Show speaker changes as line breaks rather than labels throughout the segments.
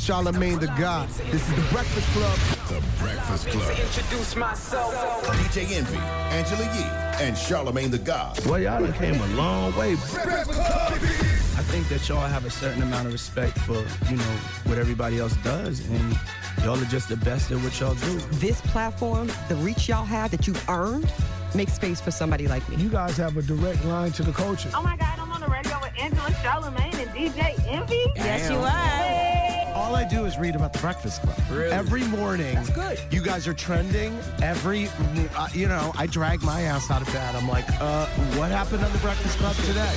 Charlamagne the God. This is the Breakfast Club.
The Breakfast Club.
introduce myself.
DJ Envy, Angela Yee, and Charlamagne the God.
Well, y'all done came a long way. I think that y'all have a certain amount of respect for, you know, what everybody else does, and y'all are just the best at what y'all do.
This platform, the reach y'all have that you've earned, makes space for somebody like me.
You guys have a direct line to the culture.
Oh my God, I'm on the radio with Angela Charlamagne and DJ Envy.
Yes, you are.
All I do is read about the Breakfast Club.
Really?
Every morning.
That's good.
You guys are trending. Every, uh, you know, I drag my ass out of bed. I'm like, uh, what happened on the Breakfast Club today?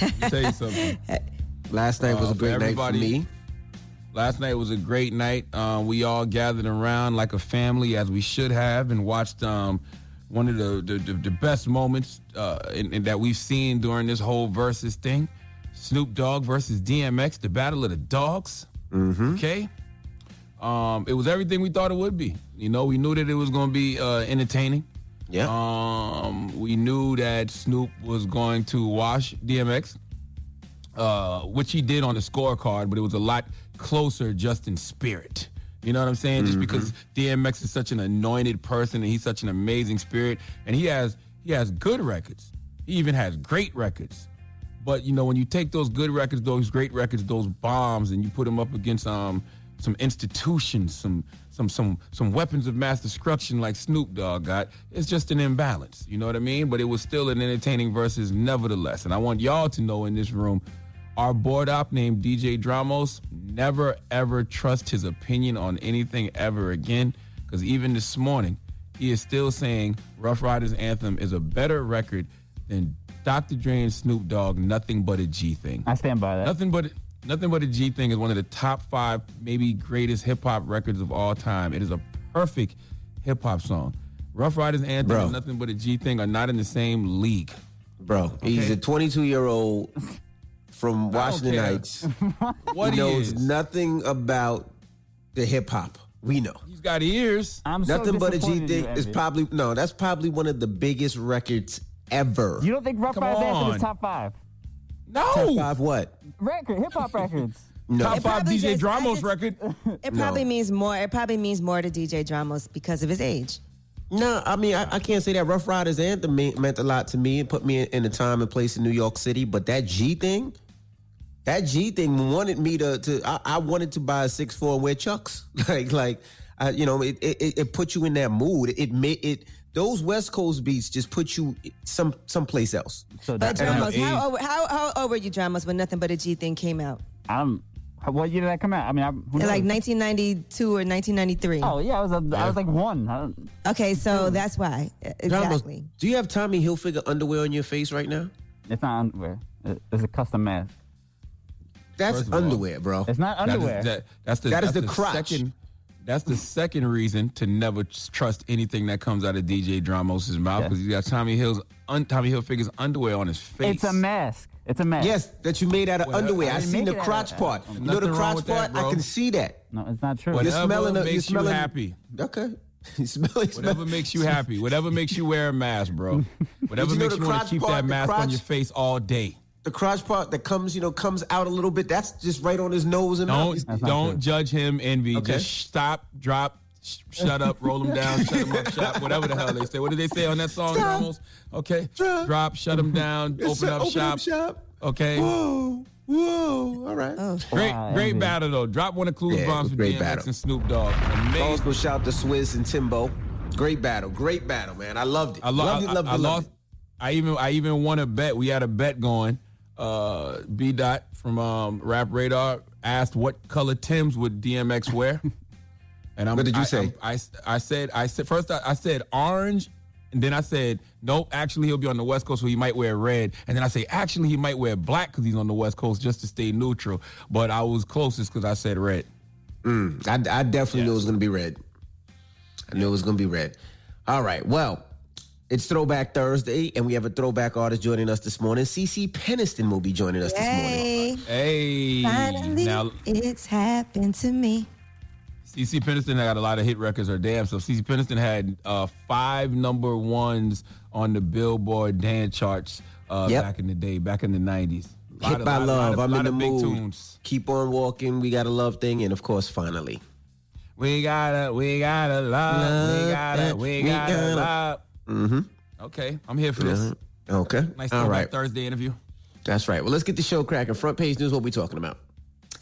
tell you something.
Last night was
Uh,
a great
for
night for me.
Last night was a great night. Um, we all gathered around like a family, as we should have, and watched um, one of the the, the, the best moments uh, in, in that we've seen during this whole versus thing. Snoop Dogg versus DMX, the battle of the dogs. Mm-hmm. Okay. Um, it was everything we thought it would be. You know, we knew that it was going to be uh, entertaining.
Yeah.
Um, we knew that Snoop was going to wash DMX, uh, which he did on the scorecard, but it was a lot closer just in spirit. You know what I'm saying? Just because DMX is such an anointed person and he's such an amazing spirit, and he has he has good records. He even has great records. But you know, when you take those good records, those great records, those bombs, and you put them up against um some institutions, some some some some weapons of mass destruction like Snoop Dogg got, it's just an imbalance. You know what I mean? But it was still an entertaining versus nevertheless. And I want y'all to know in this room, our board op named DJ Dramos, never ever trust his opinion on anything ever again. Because even this morning, he is still saying Ruff Ryders Anthem is a better record than Dr. Dre and Snoop Dogg, nothing but a G thing.
I stand by that.
Nothing but nothing but a G thing is one of the top five, maybe greatest hip hop records of all time. It is a perfect hip hop song. Ruff Ryders Anthem
Bro.
and nothing but a G thing are not in the same league.
Bro, he's a 22 year old from Washington. Heights.
What
he
he
knows
is.
nothing about the hip hop. We know.
He's got ears.
I'm so
Nothing but a G thing is probably no. That's probably one of the biggest records ever.
You don't think Rough
Come
Riders Anthem is top five?
No.
Top five what?
Record, hip hop records.
No.
Top five DJ
just-
Dramos
just-
record.
It probably means more. It probably means more to DJ Dramos because of his age.
No, I mean I, I can't say that Ruff Ryders Anthem mean, meant a lot to me and put me in, in a time and place in New York City. But that G thing, that G thing wanted me to. to I, I wanted to buy a six four and wear Chucks. like like, I, you know, it, it it put you in that mood. It made it. Those West Coast beats just put you some someplace else.
So
But
that,
Dramos,
age.
how, old- how, how old were you, Dramos, when Nothing But a G Thing came out?
I'm. What year did that come out? I mean, I, who
In like 1992 or 1993.
Oh yeah, I was. A, I was like one.
Okay, so hmm. that's why. Exactly.
Do you have Tommy Hilfiger underwear on your face right now?
it's not underwear. It's a custom mask.
That's
First of all,
underwear, bro.
It's not
That is-
underwear.
that- that's the
That is
that's
the crotch.
Second, that's the second reason to never trust anything that comes out of DJ Dramos' mouth
Yeah.
because he's got Tommy Hill's un, Tommy Hilfiger's underwear on his face.
it's a mask. It's a mask.
Yes, that you made out of
Whatever.
underwear.
I
I seen the crotch part. You know the crotch
with that,
part? I can see that.
No, it's not true.
What-
You're
Whatever
smelling. the-
makes
you're
you
smelling.
happy.
Okay. You smell. You smell.
Whatever makes you happy. Whatever makes you wear a mask, bro. Whatever
you know
makes you want to keep
part,
that
the
mask on your face all day.
The crotch part that comes, you know, comes out a little bit. That's just right on his nose and mouth.
Don't
That's
don't
true.
judge him, envy.
Okay.
Just stop, drop, sh- shut up, roll him down, shut him up, shop, whatever the hell they say. What did they say on that song,
Stop.
Ramos? Okay,
Drop.
drop, shut him down, open
sir.
up
Open
shop.
up shop.
Okay,
Whoa, whoa. All right.
Oh, great,
Wow,
great
envy.
battle though. Drop one of Clues
Yeah,
bombs with
great
DMX
battle.
and Snoop Dogg.
Always
Amazing.
go shout to Swizz and Timbo. Great battle. Great battle, man. I loved it.
I, lo-
loved
I,
it, loved
I,
it, loved
lost.
it.
I even I even won a bet. We had a bet going. Uh, B dot from um, Rap Radar asked what color Tims would DMX wear. And I'm,
What did you
I-
say?
I, I, I said I said first I, I said orange, and then I said nope. Actually, he'll be on the West Coast, so he might wear red. And then I say actually he might wear black because he's on the West Coast just to stay neutral. But I was closest because I said red.
Mm, I, I definitely knew it was going to be red. I knew it was going to be red. All right. Well, it's Throwback Thursday, and we have a throwback artist joining us this morning. CeCe Peniston will be joining us this morning.
Hey,
Finally,
now
it's happened to me.
CeCe Peniston had a lot of hit records or damn. So CeCe Peniston had uh, five number ones on the Billboard dance charts uh,
Yep.
back in the day, back in the nineties.
Hit by love. I'm in the
big
mood.
tunes.
Keep on walking. We got a love thing, and of course, finally.
We gotta, we gotta love, we gotta, we
We
gotta,
gotta-
love.
Mm-hmm.
Okay, I'm here for this.
Okay.
Nice
All
throwback
right.
Thursday interview.
That's right. Well, let's get the show cracking. Front page news. What we talking about?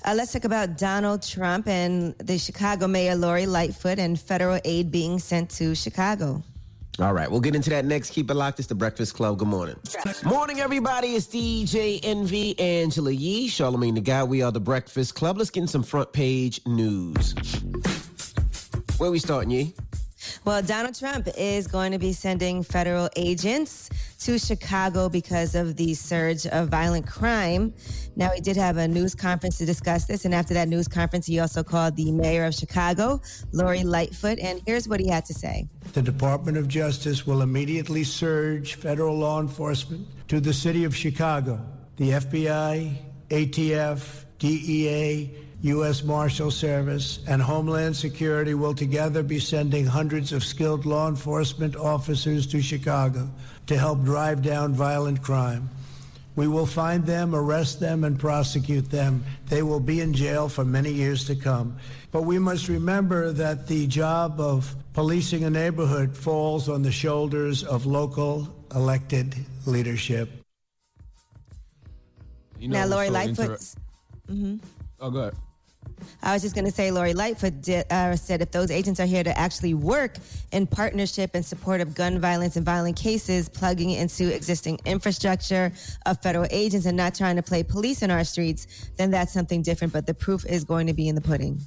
Uh, let's talk about Donald Trump and the Chicago Mayor Lori Lightfoot and federal aid being sent to Chicago.
All right, we'll get into that next. Keep it locked. It's the Breakfast Club. Good morning. Morning, everybody. It's DJ Envy, Angela Yee, Charlamagne the God. We are the Breakfast Club. Let's get in some front page news. Where we starting, Yee?
Well, Donald Trump is going to be sending federal agents to Chicago because of the surge of violent crime. Now, he did have a news conference to discuss this, and after that news conference, he also called the mayor of Chicago, Lori Lightfoot, and here's what he had to say.
The Department of Justice will immediately surge federal law enforcement to the city of Chicago. The FBI, ATF, DEA, U.S. Marshal Service, and Homeland Security will together be sending hundreds of skilled law enforcement officers to Chicago to help drive down violent crime. We will find them, arrest them, and prosecute them. They will be in jail for many years to come. But we must remember that the job of policing a neighborhood falls on the shoulders of local elected leadership.
You
now, Lori
so
Lightfoot.
inter-
Mhm.
Oh, good.
I was just going to say, Lori Lightfoot did, uh, said if those agents are here to actually work in partnership and support of gun violence and violent cases, plugging into existing infrastructure of federal agents and not trying to play police in our streets, then that's something different. But the proof is going to be in the pudding.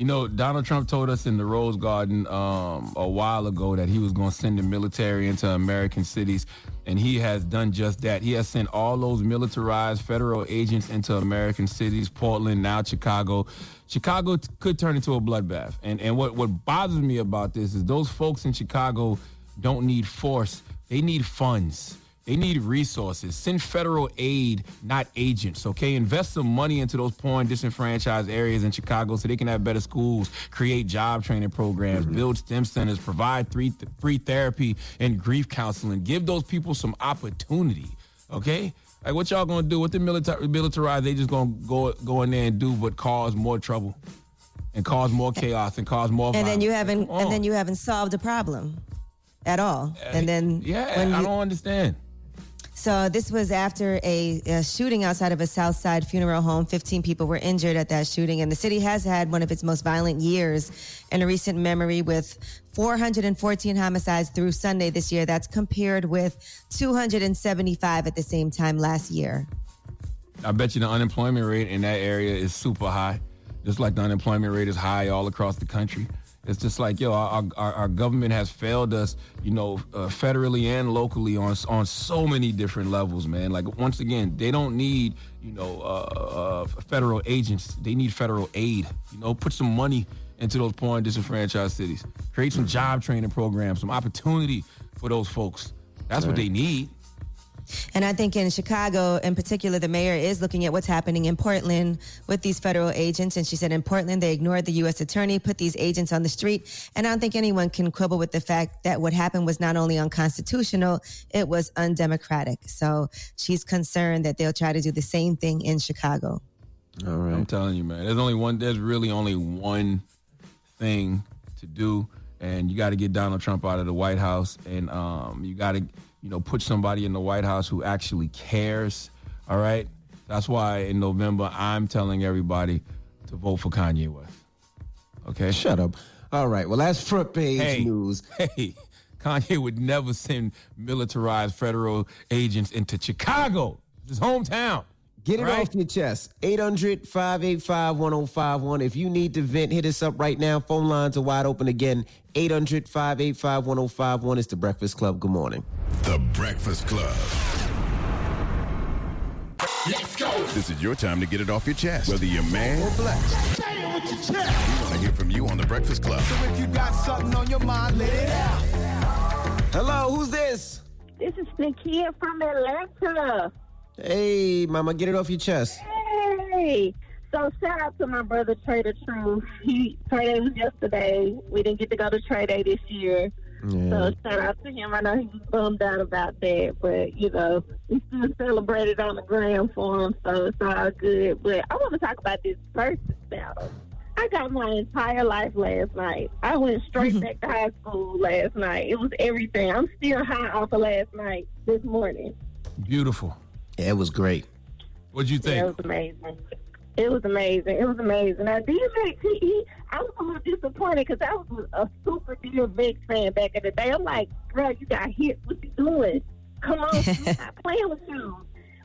You know, Donald Trump told us in the Rose Garden um, a while ago that he was going to send the military into American cities, and he has done just that. He has sent all those militarized federal agents into American cities, Portland, now Chicago. Chicago t- could turn into a bloodbath. And and what, what bothers me about this is those folks in Chicago don't need force, they need funds. They need resources. Send federal aid, not agents, okay? Invest some money into those poor and disenfranchised areas in Chicago so they can have better schools, create job training programs, mm-hmm. build STEM centers, provide free, free therapy and grief counseling. Give those people some opportunity, okay? Like what y'all gonna do? What the military militarized? They just gonna go go in there and do but cause more trouble, and cause more chaos and cause more.
And then you haven't, and then you haven't solved the problem at all. Eh, and then
yeah,
when
I
you,
don't understand.
So this was after a, a shooting outside of a South Side funeral home. 15 people were injured at that shooting, and the city has had one of its most violent years in a recent memory with 414 homicides through Sunday this year. That's compared with 275 at the same time last year.
I bet you the unemployment rate in that area is super high, just like the unemployment rate is high all across the country. It's just like yo, our, our, our government has failed us, you know, uh, federally and locally on on so many different levels, man. Like once again, they don't need you know uh, uh, federal agents; they need federal aid. You know, put some money into those poor and disenfranchised cities. Create some job training programs, some opportunity for those folks. That's what they need.
And I think in Chicago, in particular, the mayor is looking at what's happening in Portland with these federal agents. And she said in Portland, they ignored the U.S. attorney, put these agents on the street. And I don't think anyone can quibble with the fact that what happened was not only unconstitutional, it was undemocratic. So she's concerned that they'll try to do the same thing in Chicago.
All right.
I'm telling you, man. There's only one. There's really only one thing to do, and you got to get Donald Trump out of the White House, and um, you got to, you know, put somebody in the White House who actually cares. All right. That's why in November I'm telling everybody to vote for Kanye West. Okay.
Shut up. All right. Well, that's front page
Hey,
news.
Hey, Kanye would never send militarized federal agents into Chicago, his hometown.
Get it
Right.
off your chest. 800 585 1051. If you need to vent, hit us up right now. Phone lines are wide open again. 800 585 1051. It's the Breakfast Club. Good morning.
The Breakfast Club. Let's go. This is your time to get it off your chest, whether you're man or blessed.
Say it with your chest.
We want to hear from you on The Breakfast Club.
So if you got something on your mind, let it out.
Hello, who's this?
This is Nakia from Atlanta.
Hey, mama, get it off your chest.
Hey. So shout out to my brother Trader True. He Trade Day was yesterday. We didn't get to go to Trade Day this year. So shout out to him. I know he was bummed out about that, but you know, we still celebrated on the gram for him, so it's all good. But I want to talk about this versus battle. I got my entire life last night. I went straight back to high school last night. It was everything. I'm still high off of last night this morning.
Beautiful.
Yeah, it was great.
What'd you
Yeah, it was amazing. It was amazing. It was amazing. Now, DMX, he, he, I was a little disappointed because I was a super DMX fan back in the day. I'm like, bro, you got hit. What you doing? Come on, I'm not playing with you.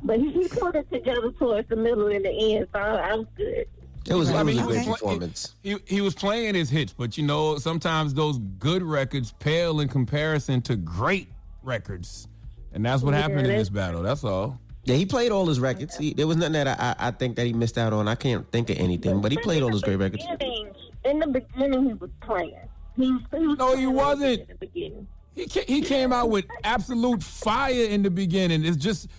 But he, he put it together towards the middle and the end, so I, I was good.
It was,
I mean,
was a
he
great
was
performance.
He, he was playing his hits, but you know, sometimes those good records pale in comparison to great records. And that's what
Yeah,
happened in this battle. That's all.
Yeah, he played all his records. He, there was nothing that I, I I think that he missed out on. I can't think of anything, but he played all his great records.
Beginning, in the beginning, he was playing. He, was- he was
No, he wasn't.
In the beginning.
He ca- he came out with absolute fire in the beginning. It's just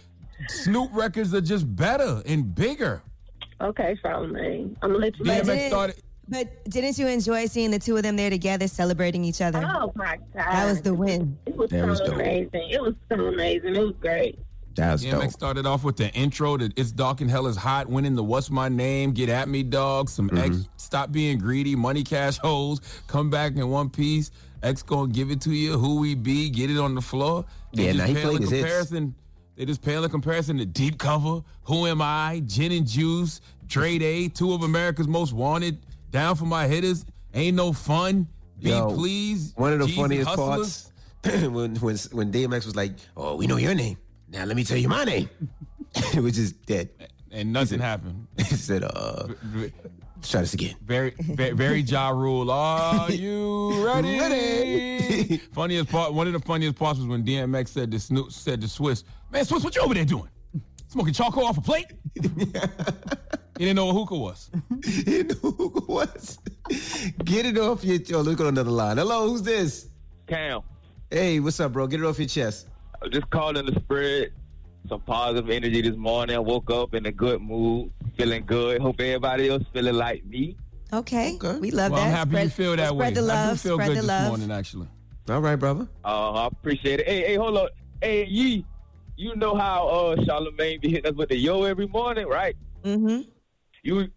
Snoop records are just better and bigger.
Okay, Charlamagne. I'm gonna let you.
DMX
know.
started.
But didn't you enjoy seeing the two of them there together celebrating each other?
Oh my god,
That was the win.
It was
That
so
was
amazing. It was so amazing. It was great.
That's
DMX
dope.
started off with the intro to "It's Dark and Hell is Hot," winning the "What's My Name," "Get at Me, Dog," some
Mm-hmm.
X, "Stop Being Greedy," "Money Cash Holes," "Come Back in One Piece," "X Gonna Give It to You," "Who We Be," "Get It on the Floor." They
Yeah,
just
nah, he
pale
played his hits.
comparison. They just pale in comparison to Deep Cover, "Who Am I," "Gin and Juice," "Dre Day," two of America's Most Wanted, "Down for My Hitters," "Ain't No Fun," "Be
Yo,
Please,"
One of the
Jeezy
funniest
Hustlers.
parts when when when DMX was like, "Oh, we know your name. Now let me tell you my name," it was just dead.
and nothing happened.
He said, "Uh, let's try this again."
Very, very, very Ja Rule. Are you ready?
Ready.
funniest part. One of the funniest parts was when DMX said to Snoop said to Swizz, "Man, Swizz, what you over there doing? Smoking charcoal off a plate?" he didn't know what hookah was.
You know who it was? Get it off your. Oh, look on another line. Hello, who's this?
Cam,
Hey, what's up, bro? Get it off your chest.
I just calling to spread some positive energy this morning. I woke up in a good mood, feeling good. Hope everybody else feeling like me.
Okay.
Okay.
We love
well,
that.
I'm happy
spread,
you feel that way.
Spread the
I
love.
do feel
spread
good
the
this morning, actually.
All right, brother.
Uh, I appreciate it. Hey, hey, hold on. Hey, Yee, you know how uh Charlamagne be hitting us with the yo every morning, right?
Mm-hmm.
You,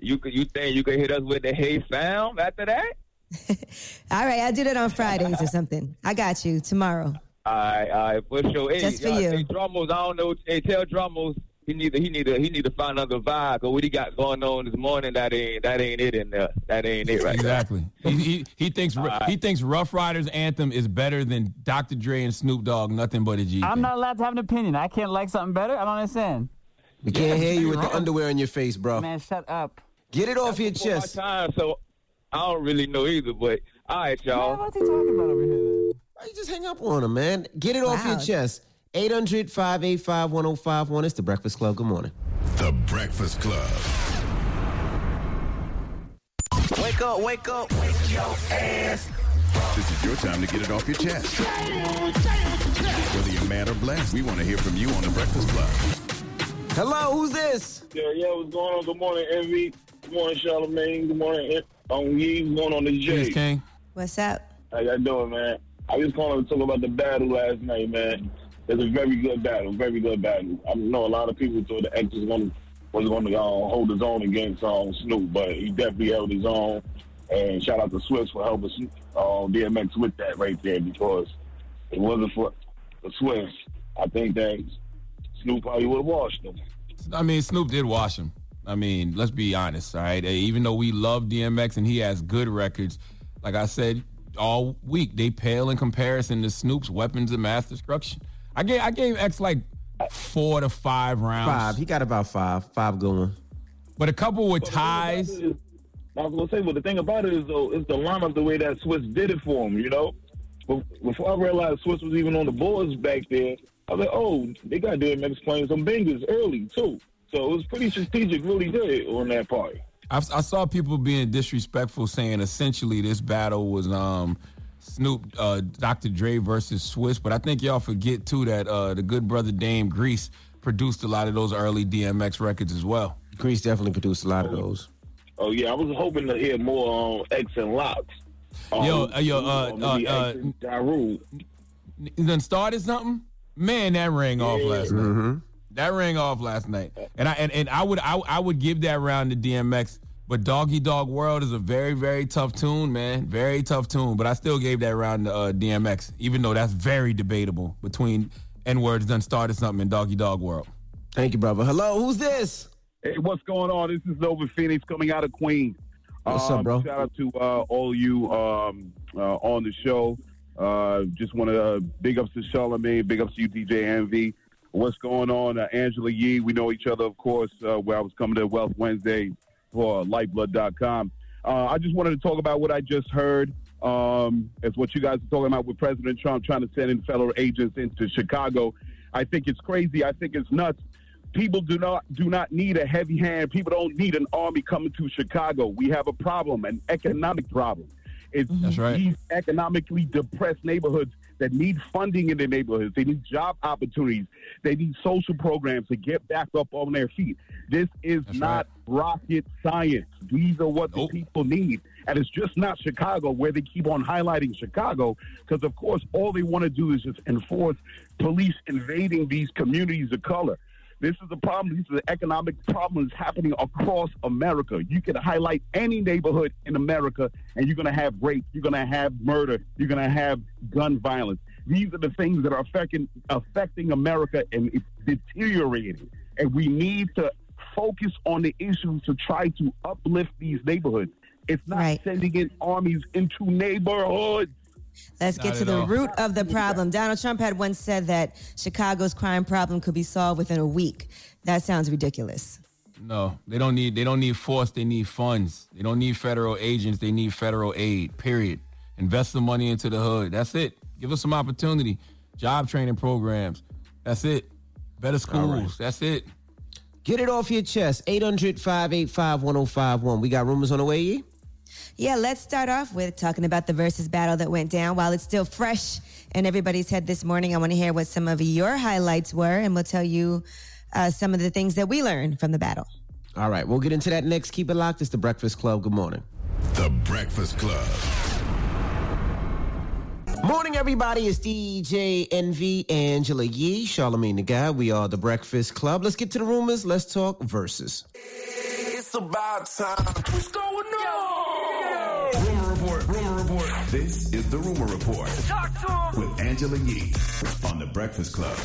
you, could- you think you could hit us with the hey sound after that?
All right, I'll do that on Fridays or something. I got you tomorrow.
All right, all right, for sure. Hey,
Just for
uh,
you.
Hey, Dramos, I don't know. Hey, tell Dramos he need to he need to he need to find another vibe. Cause what he got going on this morning, that ain't that ain't it in there. That ain't it right there.
Exactly. he, he, he thinks he thinks Ruff Ryders anthem is better than Dr. Dre and Snoop Dogg. Nothing but a G.
I'm
thing.
not allowed to have an opinion. I can't like something better. I don't understand.
We can't hear you with the underwear on your face, bro.
Man, shut up.
Get it off your
Before my
chest.
time, so I don't really know either. But all right, y'all.
what's he talking about over here?
Why you just hang up on him, man? Get it off your chest. 800 585 1051. It's the Breakfast Club. Good morning.
The Breakfast Club.
Wake up, wake up. Wake your ass.
This is your time to get it off your chest. Whether you're mad or blessed, we want to hear from you on The Breakfast Club.
Hello, who's this?
Yeah, yeah, what's going on? Good morning, Envy. Good morning, Charlamagne. Good morning, um, Yee. What's going on, the J?
Cheers, King.
What's up?
How y'all doing, man? I was calling to talk about the battle last night, man. It was a very good battle, very good battle. I know a lot of people thought the X was going to was going to uh, hold his own against um, Snoop, but he definitely held his own. And shout out to Swizz for helping uh, DMX with that right there because it wasn't for the Swizz. I think that Snoop probably would have washed him.
I mean, Snoop did wash him. I mean, let's be honest, all right? Even though we love DMX and he has good records, like I said all week, they pale in comparison to Snoop's weapons of mass destruction. I gave I gave X like four to five rounds.
Five. He got about five. Five going.
But a couple with
But the thing about
ties.
it is- I was gonna say, but the thing about it is though, it's the lineup the way that Swizz did it for him. You know, Be- before I realized Swizz was even on the boards back there, I was like, oh, they got DMX playing some bangers early too. So it was pretty strategic, really good on that part.
I, I saw people being disrespectful, saying essentially this battle was um, Snoop, uh, Dr. Dre versus Swizz. But I think y'all forget too that uh, the good brother Dame Grease produced a lot of those early DMX records as well.
Grease definitely produced a lot of those.
Oh yeah, I was hoping to hear more on X and Locks. Um,
Yo, uh, yo, uh,
or maybe
uh,
X and Rule.
You done started something? Man, that rang off last night.
Mm-hmm.
That rang off last night, and I and, and I would I, I would give that round to DMX. But Doggy Dogg World is a very very tough tune, man. Very tough tune. But I still gave that round to uh, DMX, even though that's very debatable between N words done started something in Doggy Dogg World.
Thank you, brother. Hello, who's this?
Hey, what's going on? This is Nova Phoenix coming out of Queens.
What's up,
Um,
bro?
Shout out to uh, all you um, uh, on the show. Uh, just want to uh, big ups to Charlamagne, big ups to you, DJ Envy. What's going on? Uh, Angela Yee, we know each other, of course, uh, where I was coming to Wealth Wednesday for Lifeblood.com. Uh, I just wanted to talk about what I just heard. Um, as what you guys are talking about with President Trump trying to send in federal agents into Chicago. I think it's crazy. I think it's nuts people do not do not need a heavy hand. People don't need an army coming to Chicago. We have a problem, an economic problem. It's
That's right.
these economically depressed neighborhoods that need funding in their neighborhoods. They need job opportunities. They need social programs to get back up on their feet. This is not rocket science. These are what the people need. And it's just not Chicago where they keep on highlighting Chicago because, of course, all they want to do is just enforce police invading these communities of color. This is a problem. These are an economic problems happening across America. You can highlight any neighborhood in America, and you're going to have rape, you're going to have murder, you're going to have gun violence. These are the things that are affecting affecting America, and it's deteriorating. And we need to focus on the issues to try to uplift these neighborhoods. It's not sending in armies into neighborhoods.
Let's get
Not
to the
all.
root of the problem. Donald Trump had once said that Chicago's crime problem could be solved within a week. That sounds ridiculous.
No, they don't need they don't need force. They need funds. They don't need federal agents. They need federal aid. Period. Invest the money into the hood. That's it. Give us some opportunity. Job training programs. That's it. Better schools. That's it.
Get it off your chest. 800 585 1051. We got rumors on the way, Yee?
Yeah, let's start off with talking about the versus battle that went down. While it's still fresh in everybody's head this morning, I want to hear what some of your highlights were, and we'll tell you uh, some of the things that we learned from the battle.
All right, we'll get into that next. Keep it locked. It's the Breakfast Club. Good morning.
The Breakfast Club.
Morning, everybody. It's DJ Envy, Angela Yee, Charlamagne the God. We are the Breakfast Club. Let's get to the rumors. Let's talk verses.
It's about time. What's going on?
The Rumor Report
Talk to him.
with Angela Yee on the Breakfast Club.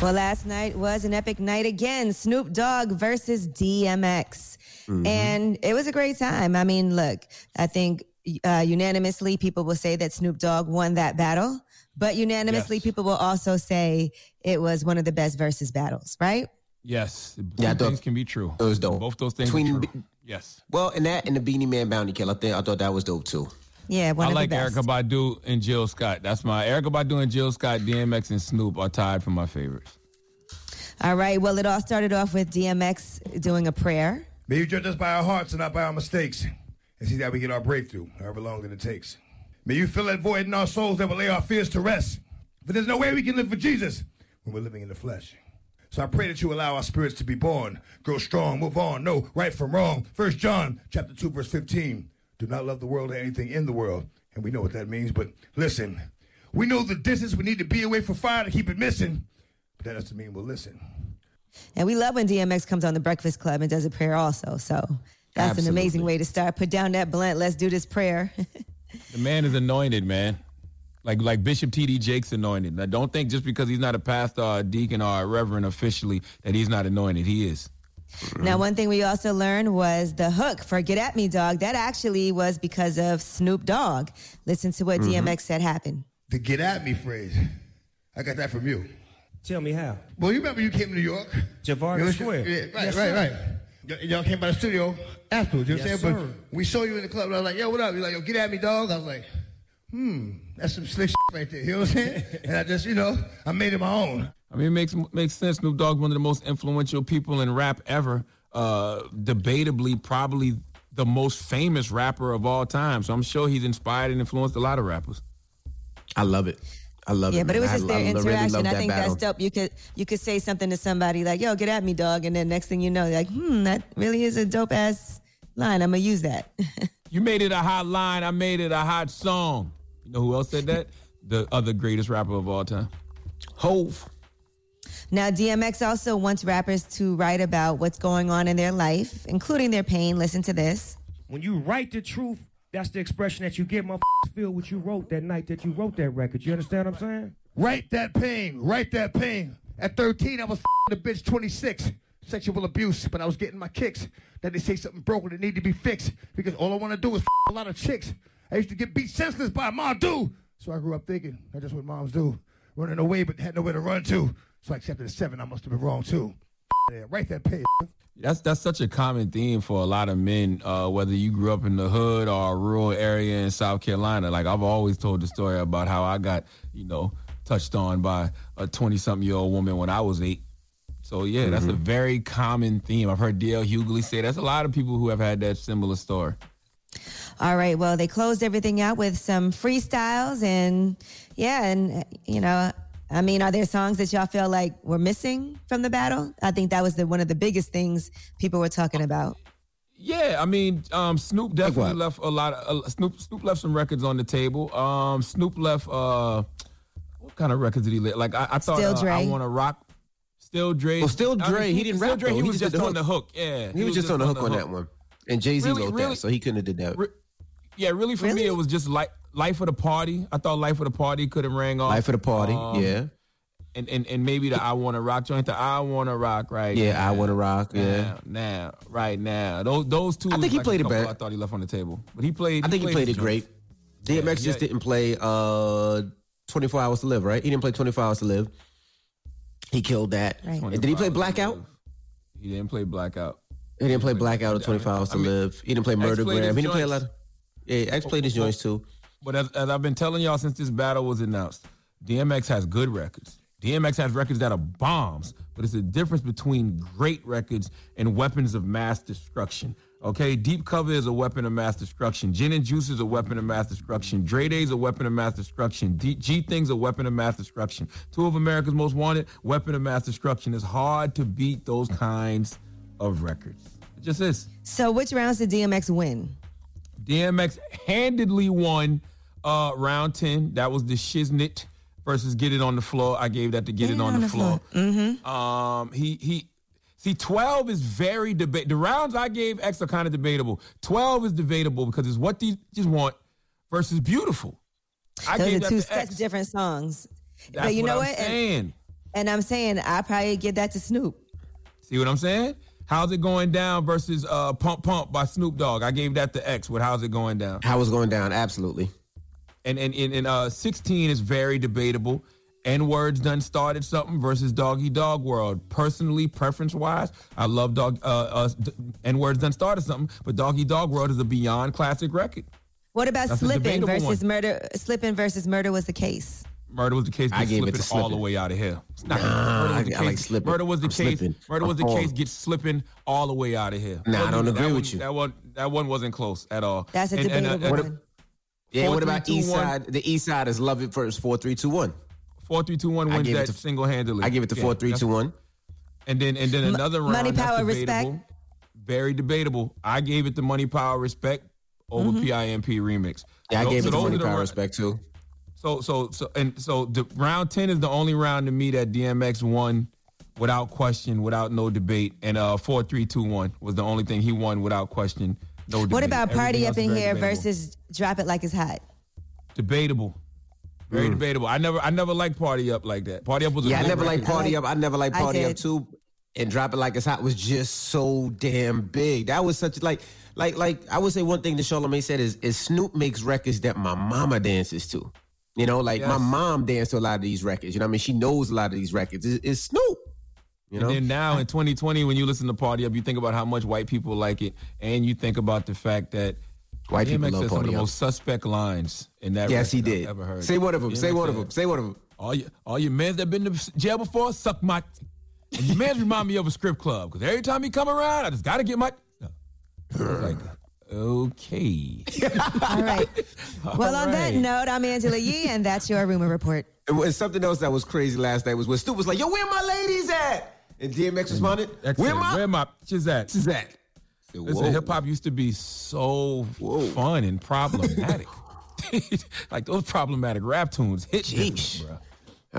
Well, last night was an epic night again. Snoop Dogg versus DMX. And it was a great time. I mean, look, I think uh, unanimously people will say that Snoop Dogg won that battle, but unanimously people will also say it was one of the best versus battles, right?
Yes.
Yeah, I
Both
thought-
things can be true.
It was dope.
Both those things
Between
are true. Yes.
Well, and that and the Beenie Man Bounty Kill, I, think, I thought that was dope too.
Yeah, one
I
of
like
the best.
Erykah Badu and Jill Scott. That's my Erykah Badu and Jill Scott, DMX and Snoop are tied for my favorites.
All right. Well, it all started off with DMX doing a prayer.
May you judge us by our hearts and not by our mistakes, and see that we get our breakthrough, however long that it takes. May you fill that void in our souls that will lay our fears to rest. For there's no way we can live for Jesus when we're living in the flesh. So I pray that you allow our spirits to be born, grow strong, move on, know right from wrong. First John chapter 2, verse 15. Do not love the world or anything in the world. And we know what that means, but listen. We know the distance we need to be away from fire to keep it missing. But that doesn't mean we'll listen.
And we love when DMX comes on the Breakfast Club and does a prayer also. So that's an amazing way to start. Put down that blunt. Let's do this prayer.
The man is anointed, man. Like like Bishop T.D. Jakes anointed. Now, don't think just because he's not a pastor or a deacon or a reverend officially that he's not anointed. He is.
Now, one thing we also learned was the hook for Get At Me Dog. That actually was because of Snoop Dogg. Listen to what
Mhm.
DMX said happened.
The get at me phrase. I got that from you.
Tell me how.
Well, you remember you came to New York.
Javard
You know,
Square.
Yeah, right,
Yes,
right,
sir.
right. Y- Y'all came by the studio afterwards, you know
Yes,
what I'm saying?
sir.
But we saw you in the club, and I was like, yo, what up? You're like, yo, get at me, dog. I was like, hmm, that's some slick shit right there, you know what I'm saying? and I just, you know, I made it my own.
I mean, it makes makes sense. Snoop Dogg's one of the most influential people in rap ever. Uh, debatably, probably the most famous rapper of all time. So I'm sure he's inspired and influenced a lot of rappers.
I love it. I love
yeah,
it.
Yeah, but it was just
I-
their
I
interaction.
love
I think
battle.
that's dope. You could you could say something to somebody like, "Yo, get at me, dog," and then next thing you know, like, "Hmm, that really is a dope ass line. I'm gonna use that."
You made it a hot line. I made it a hot song. You know who else said that? The other greatest rapper of all time.
Hove.
Now, DMX also wants rappers to write about what's going on in their life, including their pain. Listen to this.
When you write the truth, that's the expression that you get. Motherfuckers feel what you wrote that night that you wrote that record. You understand what I'm saying?
Write that pain. Write that pain. At 13, I was a bitch 26. Sexual abuse, but I was getting my kicks. Then they say something broken that need to be fixed because all I want to do is a lot of chicks. I used to get beat senseless by mom do. So I grew up thinking that's just what moms do. Running away but had nowhere to run to. So I accepted a seven. I must have been wrong too. Yeah, write that pain.
That's that's such a common theme for a lot of men, uh, whether you grew up in the hood or a rural area in South Carolina. Like I've always told the story about how I got, you know, touched on by a twenty-something year old woman when I was eight. So yeah, that's a very common theme. I've heard DL Hughley say that's a lot of people who have had that similar story.
All right. Well, they closed everything out with some freestyles, and yeah, and uh, you know, I mean, are there songs that y'all feel like were missing from the battle? I think that was the one of the biggest things people were talking about.
Yeah, I mean, um, Snoop definitely left a lot. Of, uh, Snoop Snoop left some records on the table. Um, Snoop left uh, what kind of records did he let? Like I, I thought,
Still
uh, I want to rock. Still Dre.
Well, still
I mean,
Dre, he didn't
Still
rap,
Dre, he
He
was
just
just on the
hook.
hook. Yeah,
He, was just on the hook on that one. And Jay Z
Really,
wrote
really-
that, so he couldn't have did that.
Re- Yeah, really for me it was just like life of the party. I thought life of the party could have rang off.
Life of the Party,
Um,
yeah.
And, and and maybe the I want to rock joint. The I want to rock right.
Yeah,
now.
I Wanna Rock, yeah.
Now, now, right now. Those those two.
I think he
like
played
a
it
couple
bad.
I thought he left on the table, but he played.
I think he played
his
it great.
joints.
DMX just
yeah.
didn't play uh 24 Hours to Live, right? He didn't play 24 Hours to Live. He killed that.
Right.
Did he play Blackout?
He didn't play Blackout.
He didn't play Blackout or 24 Hours to
I mean,
Live. He didn't play
X
Murder
played
Gram. He didn't play a lot of. Yeah, X oh, played his joints oh, oh. too.
But as, as I've been telling y'all since this battle was announced, DMX has good records. DMX has records that are bombs, but it's the difference between great records and weapons of mass destruction. Okay, Deep Cover is a weapon of mass destruction. Gin and Juice is a weapon of mass destruction. Dre Day is a weapon of mass destruction. D- G Thing's a weapon of mass destruction. Two of America's Most Wanted, weapon of mass destruction. It's hard to beat those kinds of records. It just is.
So, which rounds did DMX win?
DMX handedly won uh, round 10. That was the Shiznit versus Get It on the Floor. I gave that to Get, It on, the, floor.
Mm-hmm.
Um, he he. See, 12 is very debate. The rounds I gave X are kind of debatable. 12 is debatable because it's what these just want versus beautiful. I
Those
gave
are
that
two such different songs.
That's
but you
what
know
I'm
what? And,
saying.
and I'm saying I probably give that to Snoop.
See what I'm saying? How's it going down versus uh, Pump Pump by Snoop Dogg? I gave that to X with How's It Going Down.
How was going down? Absolutely.
And and and, and uh, 16 is very debatable. N words done started something versus Doggy Dogg World. Personally, preference wise, I love Dog. Uh, uh, N words done started something, but Doggy Dogg World is a beyond classic record.
What about
That's
slipping versus
one.
murder? Slipping versus murder was the case.
Murder was the case.
I
Get
gave it to
slipping all the way out of here. It's not
Nah,
murder was
I-
the
I like
case. Murder was the
I'm
case.
slipping.
Murder was the
I'm
case.
falling.
Get slipping all the way out of here.
Nah, I don't
Wasn't-
agree
that
with
one-
you.
That one, that one wasn't close at all.
That's a
And- and, uh,
debatable one.
Yeah,
Four,
what
three,
about
two,
East
one.
Side? The East Side is Love It First, 4 3 2 1.
Four three two one
I
wins
gave it
that
to-
single handedly.
I give it to 4 3 2 1.
And then and then
M-
another round.
Money, Power,
debatable,
Respect.
Very debatable. I gave it the Money Power Respect over PIMP remix.
Yeah, I gave it to
those
Money Power Respect too.
So so so and so the round ten is the only round to me that DMX won without question, without no debate. And uh four three two one was the only thing he won without question, no debate.
What about Party
Everything
Up in Here
debatable.
versus Drop It Like It's Hot?
debatable? Very debatable. I never I never liked Party Up like that. Party Up was a
Yeah, I
good
never liked. Party Up. I never liked Party Up too. And Drop It Like It's Hot was just so damn big. That was such like like like I would say one thing that Charlamagne said is is Snoop makes records that my mama dances to. You know, like my mom danced to a lot of these records. You know, what I mean, she knows a lot of these records. It's, it's Snoop. You know,
and then now in 2020, when you listen to Party Up, you think about how much white people like it, and you think about the fact that
White people
DMX
love
has some of the
Up.
most suspect lines in that.
Yes, he
record I've
did.
Ever heard.
Say one of them. Say
DMX
one of them. Say one of them.
All you, all your men that been to jail before suck my. And your men remind me of a strip club because every time he come around, I just got to get my. Was like, okay.
All right. Well, on that note, I'm Angela Yee, and that's your rumor report.
And when- something else that was crazy last night was when Stu was like, "Yo, where my ladies at?" And DMX mm-hmm. responded,
X
"Where my
where my bitches at?
bitches at?"
Listen, hip hop used to be so Whoa. fun and problematic. like those problematic rap tunes hit different, bro.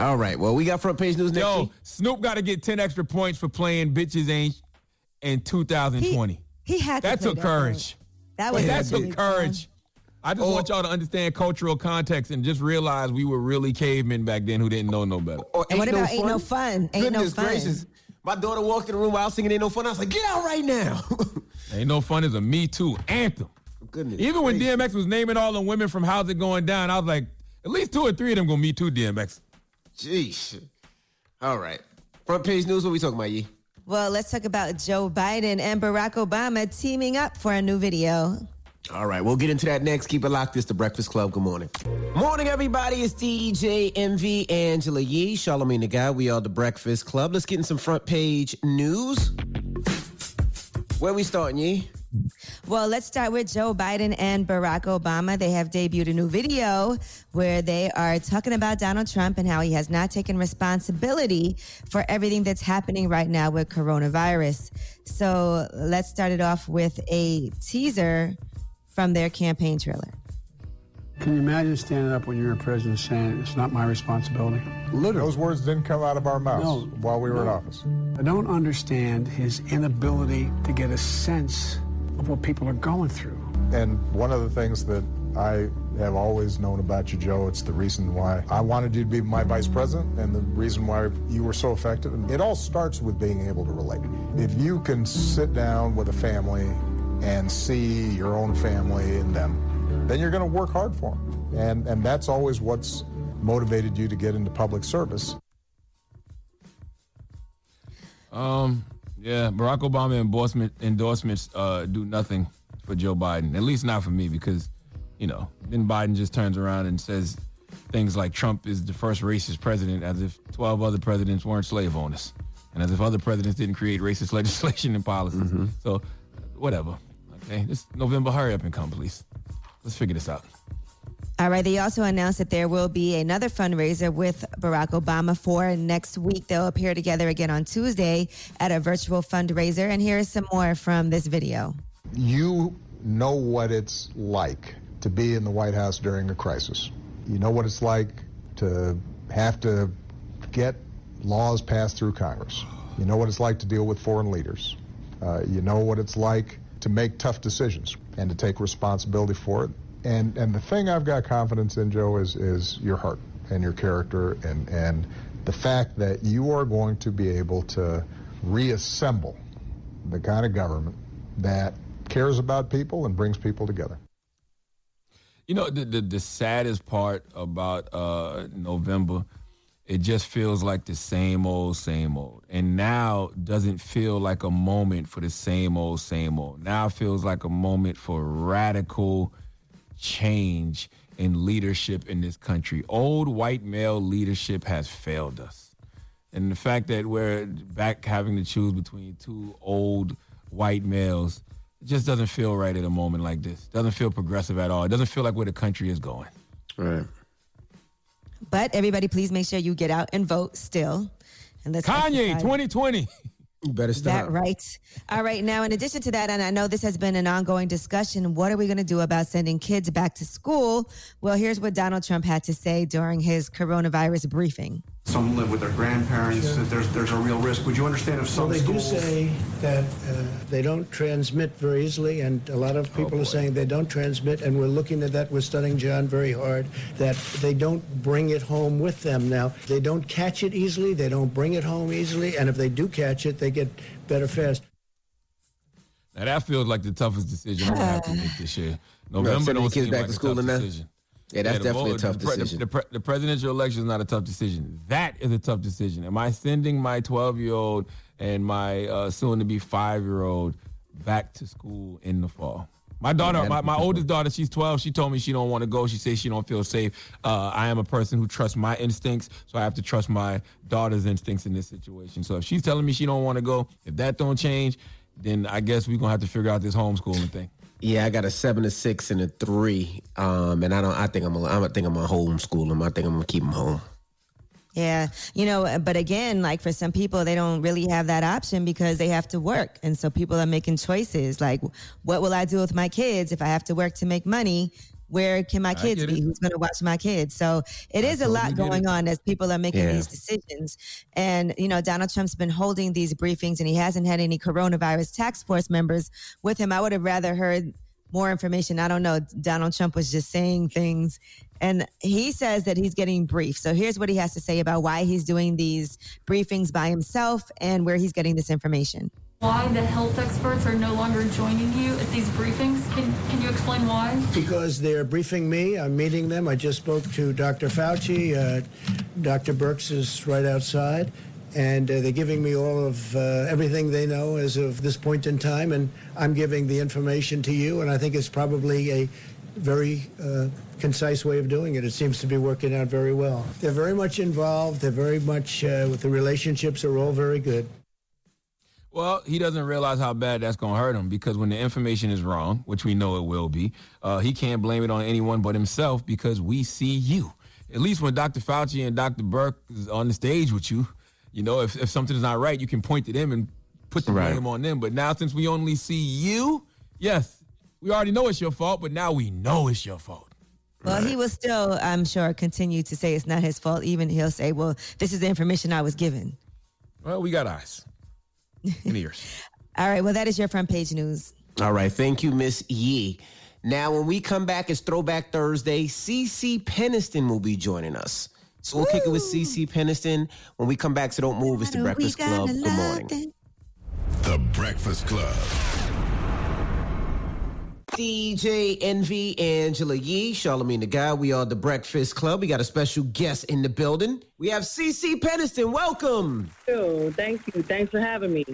All right. Well, we got front page news next
Yo,
week.
Snoop got to get 10 extra points for playing Bitches Ain't in 2020.
He had to
that took
that
courage.
That was
that
really
took courage. I just want y'all to understand cultural context and just realize we were really cavemen back then who didn't know no better.
Or
And what about Ain't No Fun? Ain't No
Goodness
Fun.
gracious. My daughter walked in the room while I was singing Ain't No Fun. I was like, get out right now.
Ain't no fun is a Me Too anthem.
Goodness.
Even when DMX was naming all the women from How's It Going Down, I was like, at least two or three of them gonna Me Too DMX.
Jeez. All right. Front page news, what we talking about, Yee?
Well, let's talk about Joe Biden and Barack Obama teaming up for a new video.
All right, we'll get into that next. Keep it locked. It's the Breakfast Club. Good morning. Morning, everybody. It's DJ Envy Angela Yee, Charlamagne the God. We are the Breakfast Club. Let's get in some front page news. Where we starting, Yee?
Well, let's start with Joe Biden and Barack Obama. They have debuted a new video where they are talking about Donald Trump and how he has not taken responsibility for everything that's happening right now with coronavirus. So let's start it off with a teaser from their campaign trailer.
Can you imagine standing up when you're a president saying it's not my responsibility? Literally.
Those words didn't come out of our mouths
No.
while we were in office.
I don't understand his inability to get a sense of what people are going through.
And one of the things that I have always known about you, Joe, it's the reason why I wanted you to be my vice president and the reason why you were so effective. And it all starts with being able to relate. If you can sit down with a family and see your own family and them, then you're going to work hard for them. And, and that's always what's motivated you to get into public service.
Um, yeah, Barack Obama endorsement endorsements uh, do nothing for Joe Biden. At least not for me, because you know, then Biden just turns around and says things like Trump is the first racist president, as if twelve other presidents weren't slave owners, and as if other presidents didn't create racist legislation and policies. So, whatever. Okay, this November, hurry up and come, please. Let's figure this out.
All right. They also announced that there will be another fundraiser with Barack Obama for next week. They'll appear together again on Tuesday at a virtual fundraiser. And here is some more from this video.
you know what it's like to be in the White House during a crisis. You know what it's like to have to get laws passed through Congress. You know what it's like to deal with foreign leaders. Uh, you know what it's like to make tough decisions and to take responsibility for it. And and the thing I've got confidence in, Joe, is is your heart and your character and and the fact that you are going to be able to reassemble the kind of government that cares about people and brings people together.
You know, the, the the saddest part about uh November, it just feels like the same old, same old. And now doesn't feel like a moment for the same old, same old. Now feels like a moment for radical change in leadership in this country. Old white male leadership has failed us. And the fact that we're back having to choose between two old white males just doesn't feel right at a moment like this. Doesn't feel progressive at all. It doesn't feel like where the country is going.
Right.
But everybody, please make sure you get out and vote still. And let's
Kanye,
exercise
2020.
You better stop.
That right. All right. Now, in addition to that, and I know this has been an ongoing discussion, what are we going to do about sending kids back to school? Well, here's what Donald Trump had to say during his coronavirus briefing.
Some live with their grandparents. That there's there's a real risk. Would you understand if some
Well, they do
schools?
say that uh, they don't transmit very easily, and a lot of people are saying they don't transmit, and we're looking at that. We're studying John very hard, that they don't bring it home with them now. They don't catch it easily, they don't bring it home easily, and if they do catch it, they get better fast.
Now that feels like the toughest decision I'm gonna have to make this year. November
sending
don't
kids
seem
back
like
to
a
school
tough
in
decision.
Yeah, that's
the
definitely a tough
the
decision.
The, pre- the presidential election is not a tough decision. That is a tough decision. Am I sending my 12 year old and my uh, soon to be five year old back to school in the fall? My daughter,
Yeah,
my, my oldest daughter, she's 12. She told me she don't want to go. She says she don't feel safe. Uh, I am a person who trusts my instincts, so I have to trust my daughter's instincts in this situation. So if she's telling me she don't want to go, if that don't change, then I guess we're gonna have to figure out this homeschooling thing.
Yeah, I got a seven, a six, and a three. Um, and I don't. I think I'm. Gonna, I think I'm gonna homeschool them. I think I'm gonna keep them home.
Yeah, you know, but again, like for some people, they don't really have that option because they have to work. And so people are making choices like, what will I do with my kids if I have to work to make money? Where can my kids be? Who's going to watch my kids? So it is a
totally
lot going
it.
on as people are making
Yeah.
these decisions. And, you know, Donald Trump's been holding these briefings and he hasn't had any coronavirus task force members with him. I would have rather heard more information. I don't know. Donald Trump was just saying things. And he says that he's getting briefed. So here's what he has to say about why he's doing these briefings by himself and where he's getting this information.
Why the health experts are no longer joining you at these briefings? Can, can you explain why?
Because they're briefing me, I'm meeting them. I just spoke to Dr. Fauci. Uh, Dr. Birx is right outside. And uh, they're giving me all of uh, everything they know as of this point in time. And I'm giving the information to you. And I think it's probably a very uh, concise way of doing it. It seems to be working out very well. They're very much involved. They're very much, uh, with the relationships are all very good.
Well, he doesn't realize how bad that's going to hurt him because when the information is wrong, which we know it will be, uh, he can't blame it on anyone but himself because we see you. At least when Dr. Fauci and Dr. Birx is on the stage with you, you know, if, if something's not right, you can point to them and put the
Right.
blame on them. But now, since we only see you, yes, we already know it's your fault, but now we know it's your fault.
Well, he will still, I'm sure, continue to say it's not his fault. Even he'll say, well, this is the information I was given.
Well, we got eyes and ears.
All right. Well, that is your front page news.
All right, thank you, Miss Yee. Now, when we come back, it's Throwback Thursday. CeCe Peniston will be joining us. So we'll kick it with CeCe Peniston. When we come back, so don't move. It's the Breakfast Club. Good morning.
The Breakfast Club.
DJ Envy, Angela Yee, Charlamagne the God. We are the Breakfast Club. We got a special guest in the building. We have CeCe Peniston. Welcome.
you. Thank you. Thanks for having me.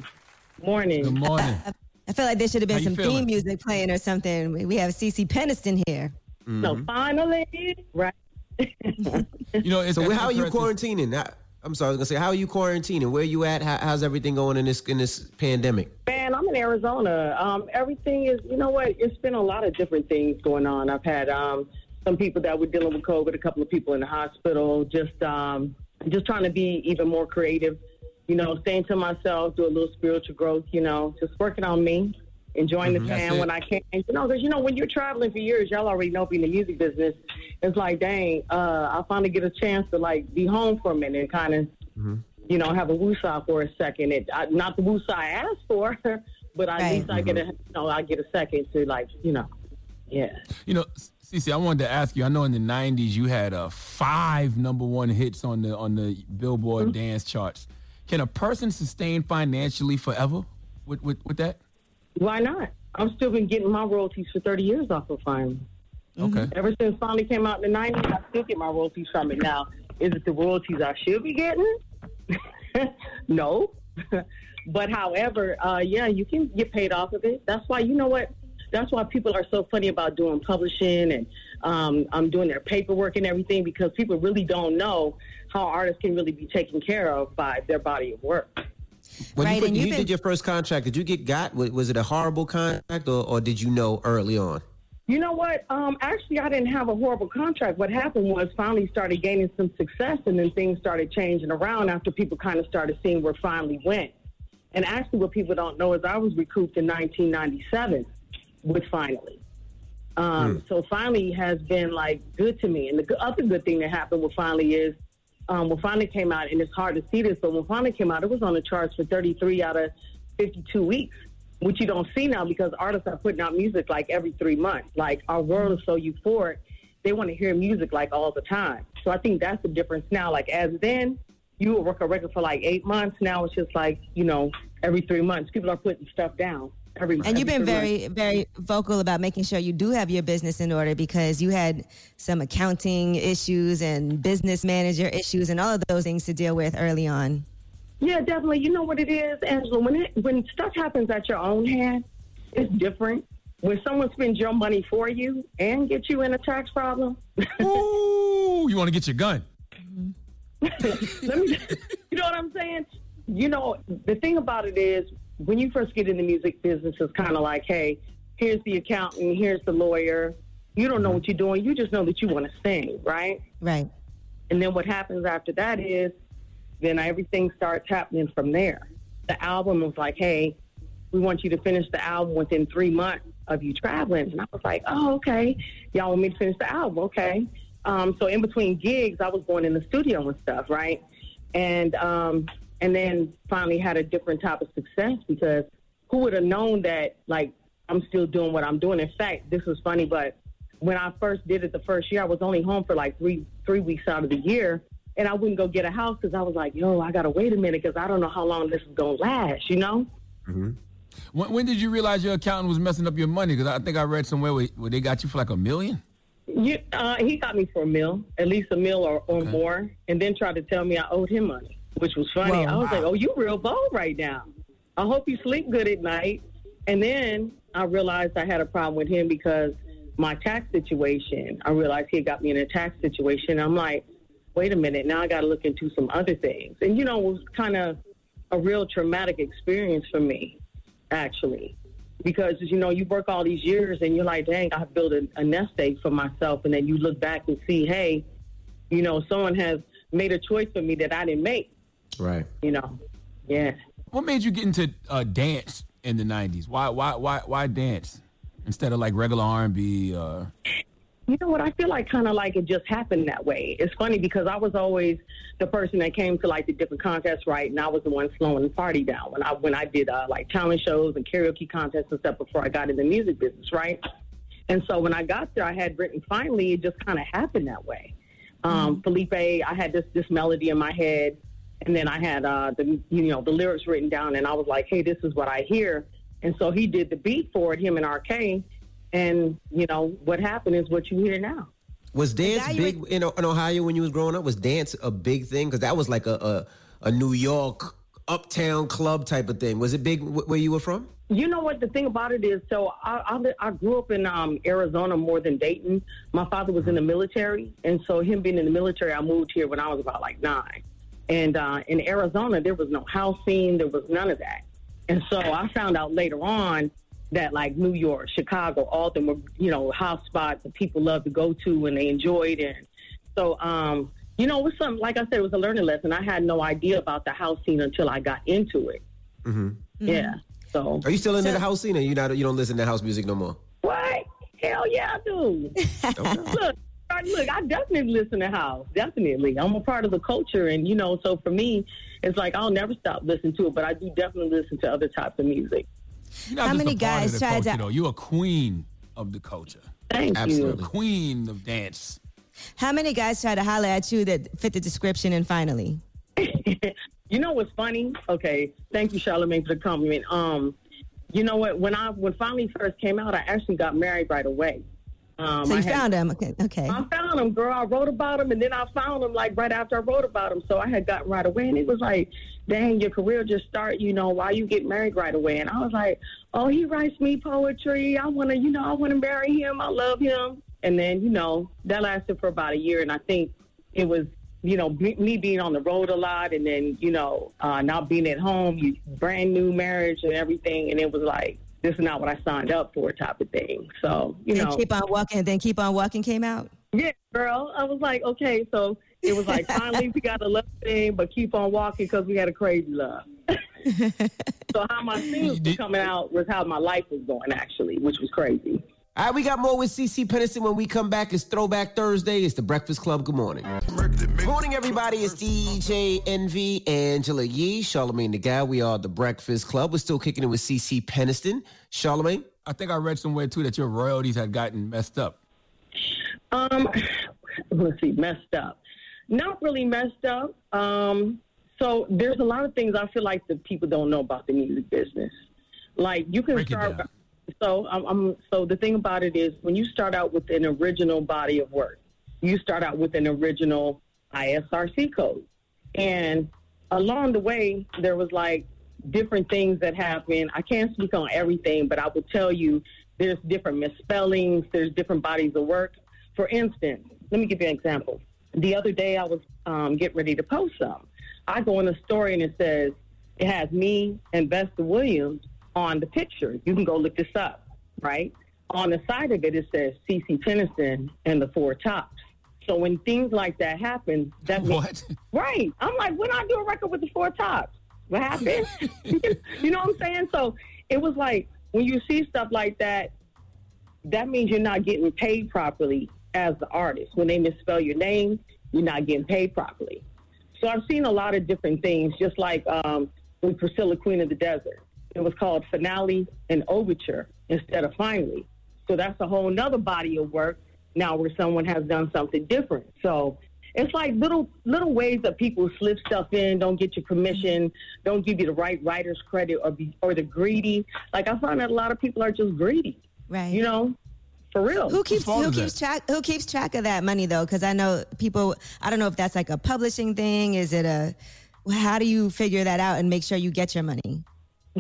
Morning.
Good morning.
I feel like there should have been some
feeling?
theme music playing or something. We- We have CeCe Peniston here.
So mm-hmm. finally, right?
You know, it's
So, how are you
interesting.
quarantining? I'm sorry, I was gonna say, how are you quarantining? Where are you at? How, how's everything going in this in this pandemic?
Man, I'm in Arizona. Um, everything is, you know what? It's been a lot of different things going on. I've had um, some people that were dealing with COVID, a couple of people in the hospital. Just, um, just trying to be even more creative. You know, staying to myself, do a little spiritual growth. You know, just working on me, enjoying
Mhm.
the fan when I can. You know, because you know when you're traveling for years, y'all already know being in the music business. It's like, dang, uh, I finally get a chance to like be home for a minute and kind of you know, have a woosah for a second. It I, not the woosah I asked for, but at
Right.
least I get a, you know, I get a second to like, you know, yeah.
You know, Cece, I wanted to ask you. I know in the '90s you had uh, five number one hits on the on the Billboard
Mm-hmm.
dance charts. Can a person sustain financially forever with with, with that?
Why not? I've still been getting my royalties for 30 years off of Finally.
Okay.
Ever since Finally came out in the 90s, I still get my royalties from it. Now, is it the royalties I should be getting? no. but however, uh, yeah, you can get paid off of it. That's why, you know what? That's why people are so funny about doing publishing and um, um, doing their paperwork and everything because people really don't know how artists can really be taken care of by their body of work.
When
Right,
you, put-
and
you
you've
did your first contract, did you get got? Was, was it a horrible contract, or, or did you know early on?
You know what? Um, actually, I didn't have a horrible contract. What happened was finally started gaining some success, and then things started changing around after people kind of started seeing where finally went. And actually, what people don't know is I was recouped in 1997 with finally. Um, So finally has been like good to me. And the other good thing that happened with finally is um, when finally came out, and it's hard to see this, but when finally came out, it was on the charts for 33 out of 52 weeks, which you don't see now because artists are putting out music like every three months. Like our world is so euphoric, they want to hear music like all the time. So I think that's the difference now. Like as then, you would work a record for like eight months. Now it's just like you know every three months, people are putting stuff down. Every,
And you've been very, very vocal about making sure you do have your business in order because you had some accounting issues and business manager issues and all of those things to deal with early on.
Yeah, definitely. You know what it is, Angela? When it, when stuff happens at your own hand, it's different. When someone spends your money for you and get you in a tax problem,
Ooh, you want to get your gun? Mm-hmm.
let me. You know what I'm saying? You know, the thing about it is, when you first get in the music business, it's kind of like, hey, here's the accountant, here's the lawyer. You don't know what you're doing. You just know that you want to sing, right?
Right.
And then what happens after that is, then everything starts happening from there. The album was like, hey, we want you to finish the album within three months of you traveling. And I was like, oh, okay. Y'all want me to finish the album? Okay. Um, so in between gigs, I was going in the studio and stuff, right? And um, and then finally had a different type of success because who would have known that like I'm still doing what I'm doing? In fact, this was funny, but when I first did it the first year, I was only home for like three three weeks out of the year, and I wouldn't go get a house because I was like, yo, I gotta wait a minute because I don't know how long this is gonna last, you know?
Mm-hmm. When, when did you realize your accountant was messing up your money? Because I think I read somewhere where, where they got you for like a million.
You, uh, he got me for a meal, at least a meal or, or more, and then tried to tell me I owed him money, which was funny.
Whoa.
I was like, "Oh, you real bold right now. I hope you sleep good at night." And then I realized I had a problem with him because my tax situation. I realized he got me in a tax situation. I'm like, "Wait a minute, now I got to look into some other things." And you know, it was kind of a real traumatic experience for me, actually because you know you work all these years and you're like, dang, I built a, a nest egg for myself, and then you look back and see, hey, you know, someone has made a choice for me that I didn't make.
Right.
You know, yeah.
What made you get into uh, dance in the '90s? Why, why, why, why dance instead of like regular R&B? Uh...
You know what? I feel like kind of like it just happened that way. It's funny because I was always the person that came to like the different contests, right? And I was the one slowing the party down when I when I did uh, like talent shows and karaoke contests and stuff before I got in the music business, right? And so when I got there, I had written. Finally, it just kind of happened that way. Um, Felipe, I had this this melody in my head, and then I had uh, the you know the lyrics written down, and I was like, hey, this is what I hear. And so he did the beat for it, him and RK, and you know what happened is what you hear now.
Was dance big in, in Ohio when you was growing up? Was dance a big thing? Because that was like a, a a New York uptown club type of thing. Was it big where you were from?
You know what the thing about it is? So I, I, I grew up in um, Arizona more than Dayton. My father was in the military, and so him being in the military, I moved here when I was about like nine. And uh, in Arizona, there was no house scene. There was none of that. And so I found out later on that like New York, Chicago, all them were you know hot spots that people love to go to and they enjoyed. And so um, you know, it was something like I said, it was a learning lesson. I had no idea about the house scene until I got into it.
Mm-hmm.
Yeah. So
Are you still into the house scene, or you not? You don't listen to house music no more?
What? Hell yeah, I do. look, look, I definitely listen to house. Definitely, I'm a part of the culture, and you know, so for me, it's like I'll never stop listening to it. But I do definitely listen to other types of music.
You're not
How
just
many
a part
guys
of the
tried
culture,
to-
Though. You're a queen of the culture.
Thank you.
Queen of dance.
How many guys try to holler at you that fit the description and finally?
You know what's funny? Okay, thank you, Charlamagne, for the compliment. Um, you know what? When I when finally first came out, I actually got married right away. Um,
so
I
you
had-
found him. Okay. okay.
I found him, girl. I wrote about him, and then I found him like right after I wrote about him. So I had gotten right away, and it was like, "Dang, your career just start. You know, why you get married right away?" And I was like, "Oh, he writes me poetry. I want to, you know, I want to marry him. I love him." And then, you know, that lasted for about a year, and I think it was, you know, me me being on the road a lot, and then, you know, uh, not being at home, brand new marriage and everything, and it was like, this is not what I signed up for, type of thing. So, you
and
know,
keep on walking. And then keep on walking came out.
yeah, girl. I was like, okay, so it was like finally we got a love thing, but keep on walking because we had a crazy love. so how my singles were coming out was how my life was going actually, which was crazy.
All right, we got more with CeCe Peniston when we come back. It's Throwback Thursday. It's the Breakfast Club. Good morning. Good Morning, everybody. It's DJ Envy, Angela Yee, Charlamagne the God. We are the Breakfast Club. We're still kicking it with CeCe Peniston. Charlamagne?
I think I read somewhere too that your royalties had gotten messed up.
Um, let's see, messed up. Not really messed up. Um, so there's a lot of things I feel like the people don't know about the music business. Like you can
Break
start. So I'm, I'm. So the thing about it is, when you start out with an original body of work, you start out with an original ISRC code, and along the way there was like different things that happened. I can't speak on everything, but I will tell you there's different misspellings. There's different bodies of work. For instance, let me give you an example. The other day I was um, getting ready to post some. I go in the story and it says it has me and Vesta Williams on the picture. You can go look this up, right? On the side of it, it says CC Tennyson and the Four Tops. So when things like that happen, that
what?
right? I'm like, when I do a record with the Four Tops, what happened? you know what I'm saying? So it was like when you see stuff like that, that means you're not getting paid properly as the artist. When they misspell your name, you're not getting paid properly. So I've seen a lot of different things, just like um, with Priscilla, Queen of the Desert. It was called Finale and Overture instead of Finally. So that's a whole nother body of work now where someone has done something different. So it's like little little ways that people slip stuff in, don't get your permission, don't give you the right writer's credit, or be or the greedy. Like I find that a lot of people are just greedy.
Right.
You know, for real.
Who keeps who keeps track who keeps track of that money though? Because I know people. I don't know if that's like a publishing thing. Is it a? How do you figure that out and make sure you get your money?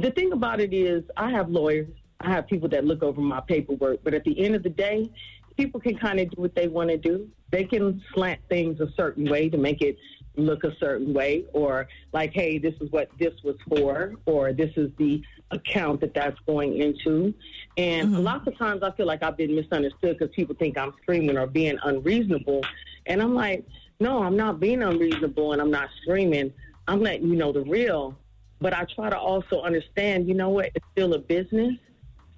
The thing about it is, I have lawyers. I have people that look over my paperwork. But at the end of the day, people can kind of do what they want to do. They can slant things a certain way to make it look a certain way, or like, hey, this is what this was for, or this is the account that that's going into. And mm-hmm. lots of times I feel like I've been misunderstood because people think I'm screaming or being unreasonable. And I'm like, no, I'm not being unreasonable and I'm not screaming. I'm letting you know the real. But I try to also understand, you know what, it's still a business.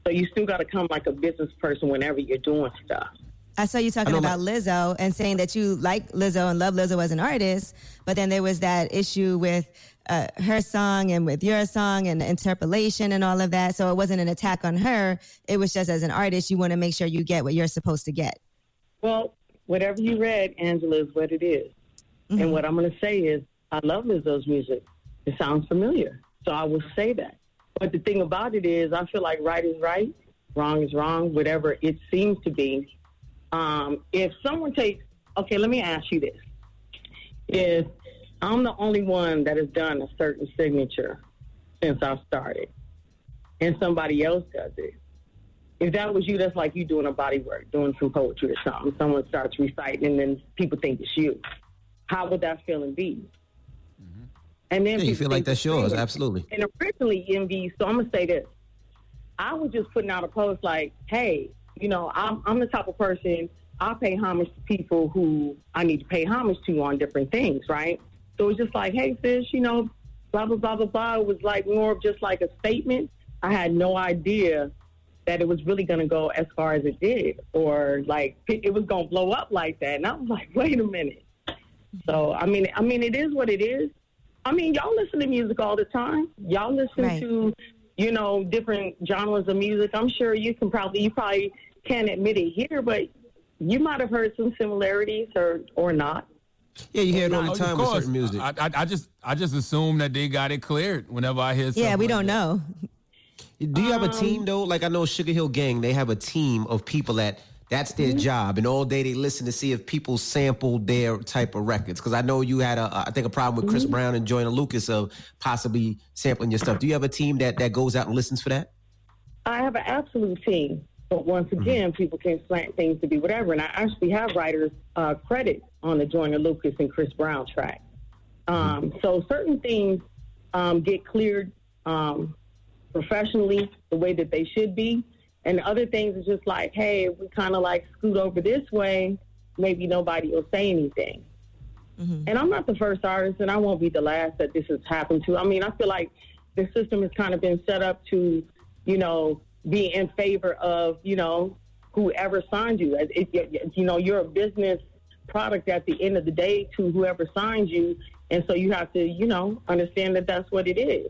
So you still got to come like a business person whenever you're doing stuff.
I saw you talking
know
about Lizzo and saying that you like Lizzo and love Lizzo as an artist, but then there was that issue with uh, her song and with your song and interpolation and all of that. So it wasn't an attack on her. It was just as an artist, you want to make sure you get what you're supposed to get.
Well, whatever you read, Angela, is what it is. And what I'm going to say is, I love Lizzo's music. It sounds familiar. So I will say that. But the thing about it is, I feel like right is right, wrong is wrong, whatever it seems to be. Um, if someone takes, okay, let me ask you this. If I'm the only one that has done a certain signature since I've started, and somebody else does it, if that was you, that's like you doing a body work, doing some poetry or something. Someone starts reciting, and then people think it's you. How would that feeling be? And then
Yeah, you feel like that's yours, absolutely.
And originally, MV. So I'm gonna say this: I was just putting out a post like, "Hey, you know, I'm I'm the type of person I pay homage to people who I need to pay homage to on different things, right? So it's just like, hey, sis, you know, blah blah blah blah blah. It was like more of just like a statement. I had no idea that it was really going to go as far as it did, or like it it was going to blow up like that. And I was like, wait a minute. So I mean, I mean, it is what it is. I mean, y'all listen to music all the time. Y'all listen
Right.
to, you know, different genres of music. I'm sure you can probably, you probably can't admit it here, but you might have heard some similarities or or not.
Yeah, you hear it all the
Oh,
time with certain music.
I, I, I just I just assume that they got it cleared whenever I hear.
Yeah,
something
we
like
don't
that.
know.
Do you have a
Um,
team though? Like I know Sugar Hill Gang, they have a team of people that that's their
Mm-hmm.
job, and all day they listen to see if people sample their type of records. Because I know you had a, I think a problem with
Mm-hmm.
Chris Brown and Joyner Lucas of possibly sampling your stuff. Do you have a team that that goes out and listens for that?
I have an absolute team, but once again, people can slant things to be whatever. And I actually have writers uh, credit on the Joyner Lucas and Chris Brown track. Um, so certain things um, get cleared um, professionally the way that they should be, and other things is just like, hey, if we kind of like scoot over this way, maybe nobody will say anything. Mm-hmm. And I'm not the first artist, and I won't be the last that this has happened to. I mean, I feel like the system has kind of been set up to, you know, be in favor of, you know, whoever signed you. It, it- you know, you're a business product at the end of the day to whoever signs you, and so you have to, you know, understand that that's what it is.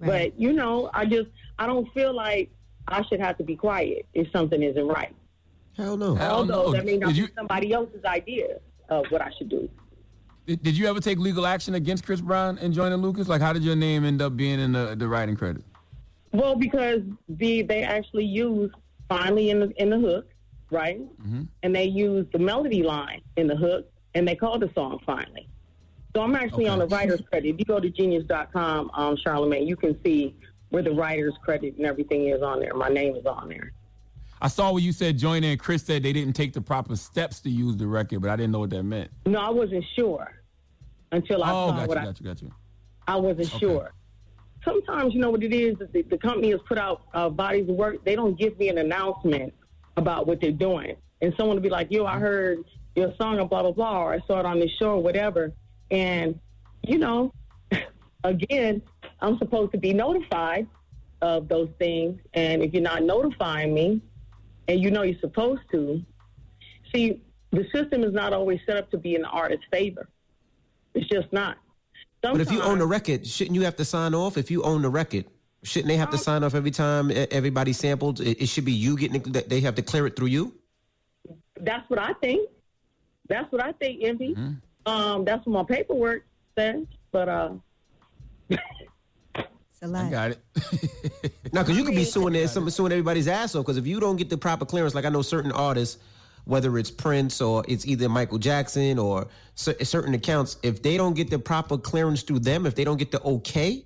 But you know, I just I don't feel like I should have to be quiet if something isn't right.
Hell no.
Hell Although that may not
Did
be
you,
somebody else's idea of what I should do.
did, did you ever take legal action against Chris Brown and Joyner Lucas? Like, how did your name end up being in the, the writing credit?
Well, because the they actually used finally in the in the hook, right?
Mm-hmm.
And they used the melody line in the hook, and they called the song finally. So I'm actually on the writer's credit. If you go to genius.com, um, Charlamagne, you can see where the writer's credit and everything is on there. My name is on there.
I saw what you said, join in. Chris said they didn't take the proper steps to use the record, but I didn't know what that meant.
No, I wasn't sure until I
Oh,
saw
got you,
what I
got you, got you.
I wasn't sure. Sometimes, you know what it is, is the, the company has put out uh, bodies of work. They don't give me an announcement about what they're doing. And someone will be like, yo, I heard your song and blah, blah, blah, or I saw it on this show or whatever. And, you know, again, I'm supposed to be notified of those things. And if you're not notifying me and you know you're supposed to, see, the system is not always set up to be in the artist's favor. It's just not.
But if you own the record, shouldn't you have to sign off? If you own the record, shouldn't they have to sign off every time everybody sampled? It, it should be you getting it, that they have to clear it through you.
That's what I think. That's what I think, Envy. Um, that's what my paperwork says. But uh,
I got it. no, because you could be suing there, some, suing everybody's ass off. Because if you don't get the proper clearance, like I know certain artists, whether it's Prince or it's either Michael Jackson or cer- certain accounts, if they don't get the proper clearance through them, if they don't get the okay,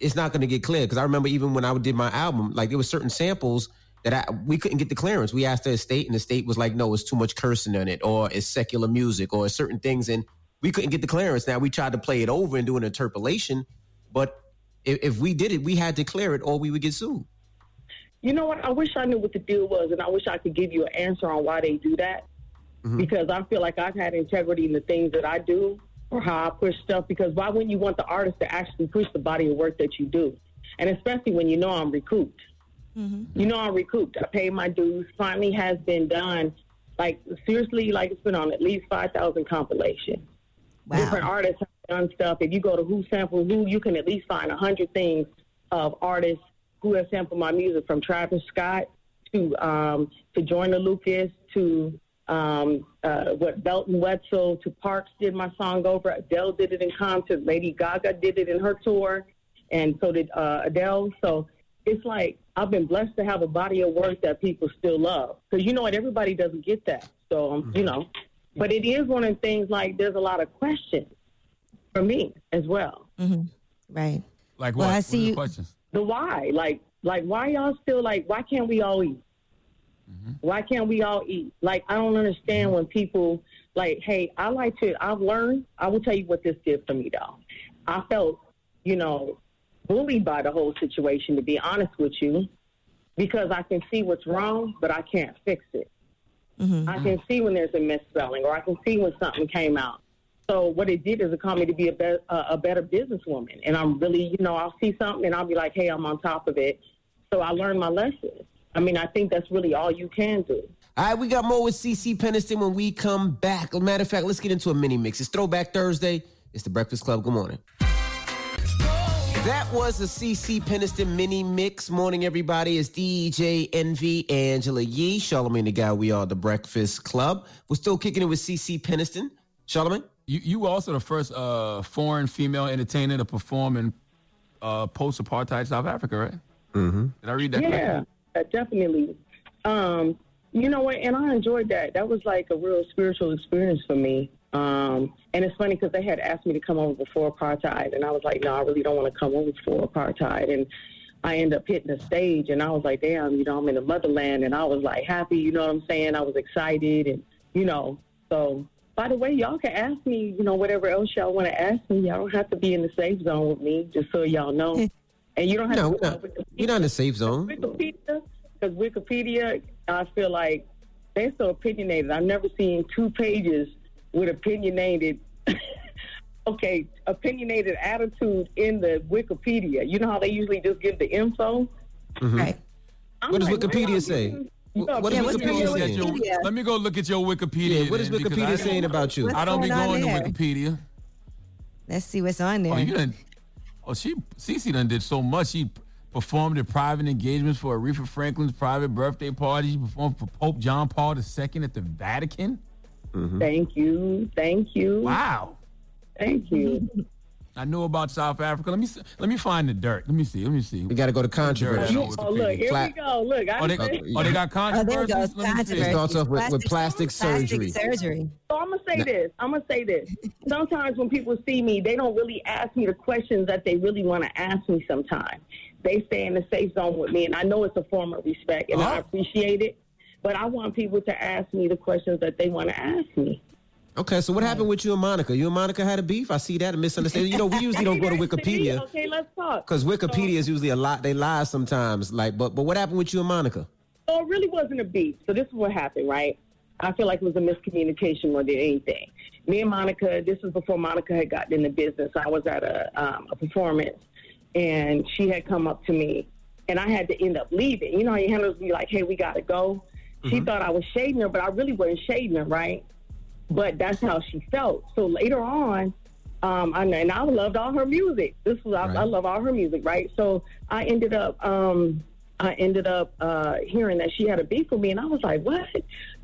it's not going to get clear. Because I remember even when I did my album, like there were certain samples that I, we couldn't get the clearance. We asked the estate, and the state was like, "No, it's too much cursing in it, or it's secular music, or certain things," and we couldn't get the clearance. Now we tried to play it over and do an interpolation, but if, if we did it, we had to clear it, or we would get sued.
you know what? I wish I knew what the deal was, and I wish I could give you an answer on why they do that. Mm-hmm. Because I feel like I've had integrity in the things that I do or how I push stuff. Because why wouldn't you want the artist to actually push the body of work that you do? And especially when you know I'm recouped. Mm-hmm. You know I'm recouped. I paid my dues. Finally has been done. Like seriously, like it's been on at least five thousand compilations. Different artists have done stuff. If you go to Who Sampled Who, you can at least find a hundred things of artists who have sampled my music, from Travis Scott to um, to Joyner Lucas to um, uh, what Belton Wetzel to Parks did my song over. Adele did it in concert. Lady Gaga did it in her tour, and so did uh, Adele. So it's like I've been blessed to have a body of work that people still love. Because you know what, everybody doesn't get that. So um, you know, but it is one of the things. Like there's a lot of questions for me as well.
Mm-hmm. Right.
Like
Well,
what?
I see
are the
you-
questions?
The why, like, like why y'all still like? Why can't we all eat? Mm-hmm. Why can't we all eat? Like, I don't understand mm-hmm. when people like, hey, I like to. I've learned. I will tell you what this did for me, though. I felt, you know, bullied by the whole situation. To be honest with you, because I can see what's wrong, but I can't fix it. Mm-hmm. I can see when there's a misspelling, or I can see when something came out. So what it did is it caused me to be a, be- a better businesswoman. And I'm really, you know, I'll see something and I'll be like, hey, I'm on top of it. So I learned my lesson. I mean, I think that's really all you can do.
All right, we got more with CeCe Peniston when we come back. Matter of fact, let's get into a mini mix. It's Throwback Thursday. It's the Breakfast Club. Good morning. That was a CeCe Peniston mini mix. Morning, everybody. It's DJ Envy, Angela Yee, Charlamagne the God. We are the Breakfast Club. We're still kicking it with CeCe Peniston. Charlamagne?
You you were also the first uh, foreign female entertainer to perform in uh, post-apartheid South Africa, right?
Mm-hmm.
Did I read that?
yeah,
correctly?
uh, definitely. Um, you know what? And I enjoyed that. That was like a real spiritual experience for me. Um, and it's funny because they had asked me to come over before apartheid, and I was like, no, I really don't want to come over before apartheid. And I ended up hitting the stage, and I was like, damn, you know, I'm in the motherland, and I was like happy. You know what I'm saying? I was excited, and you know, so. By the way, y'all can ask me, you know, whatever else y'all want to ask me. Y'all don't have to be in the safe zone with me, just so y'all know. And you don't have
No,
to
we're not, we're not in the safe zone.
Wikipedia, because Wikipedia, I feel like they're so opinionated. I've never seen two pages with opinionated, okay, opinionated attitude in the Wikipedia. You know how they usually just give the info? Mm-hmm.
Right.
I'm
What does
like,
Wikipedia
wow,
say?
You
What
yeah,
Let
Wikipedia
go look at your- Let me go look at your Wikipedia.
Yeah, what is
then,
Wikipedia saying about you?
I don't be
going
going to? Wikipedia.
Let's see what's on there.
Oh, you done. Oh, she Cece done did so much. She performed at private engagements for Aretha Franklin's private birthday party. She performed for Pope John Paul II at the Vatican. Mm-hmm.
Thank you. Thank you.
Wow.
Thank you.
I know about South Africa. Let me see, let me find the dirt. Let me see. Let me see.
We got to go to controversy.
Oh, look, here we go. Look, I
Oh, they,
said-
oh, they got
Oh, there
controversies.
goes
Let me see.
It starts off with, with plastic surgery.
surgery.
So I'm gonna say this. I'm gonna say this. Sometimes when people see me, they don't really ask me the questions that they really want to ask me. Sometimes they stay in the safe zone with me, and I know it's a form of respect, and I appreciate it. But I want people to ask me the questions that they want to ask me.
Okay, so what happened with you and Monica? You and Monica had a beef. I see that a misunderstanding. You know, we usually don't go to Wikipedia
Okay, let's talk.
because Wikipedia is usually a lot. They lie sometimes. Like, but but what happened with you and Monica?
So it really wasn't a beef. So this is what happened, right? I feel like it was a miscommunication more than anything. Me and Monica, this was before Monica had gotten in the business. I was at a, um, a performance, and she had come up to me, and I had to end up leaving. You know, how your handlers be like, "Hey, we got to go." She thought I was shading her, but I really wasn't shading her, right? But that's how she felt. So later on, um, I, and I loved all her music. This was I, I love all her music, right? So I ended up, um, I ended up uh, hearing that she had a beef with me, and I was like, "What?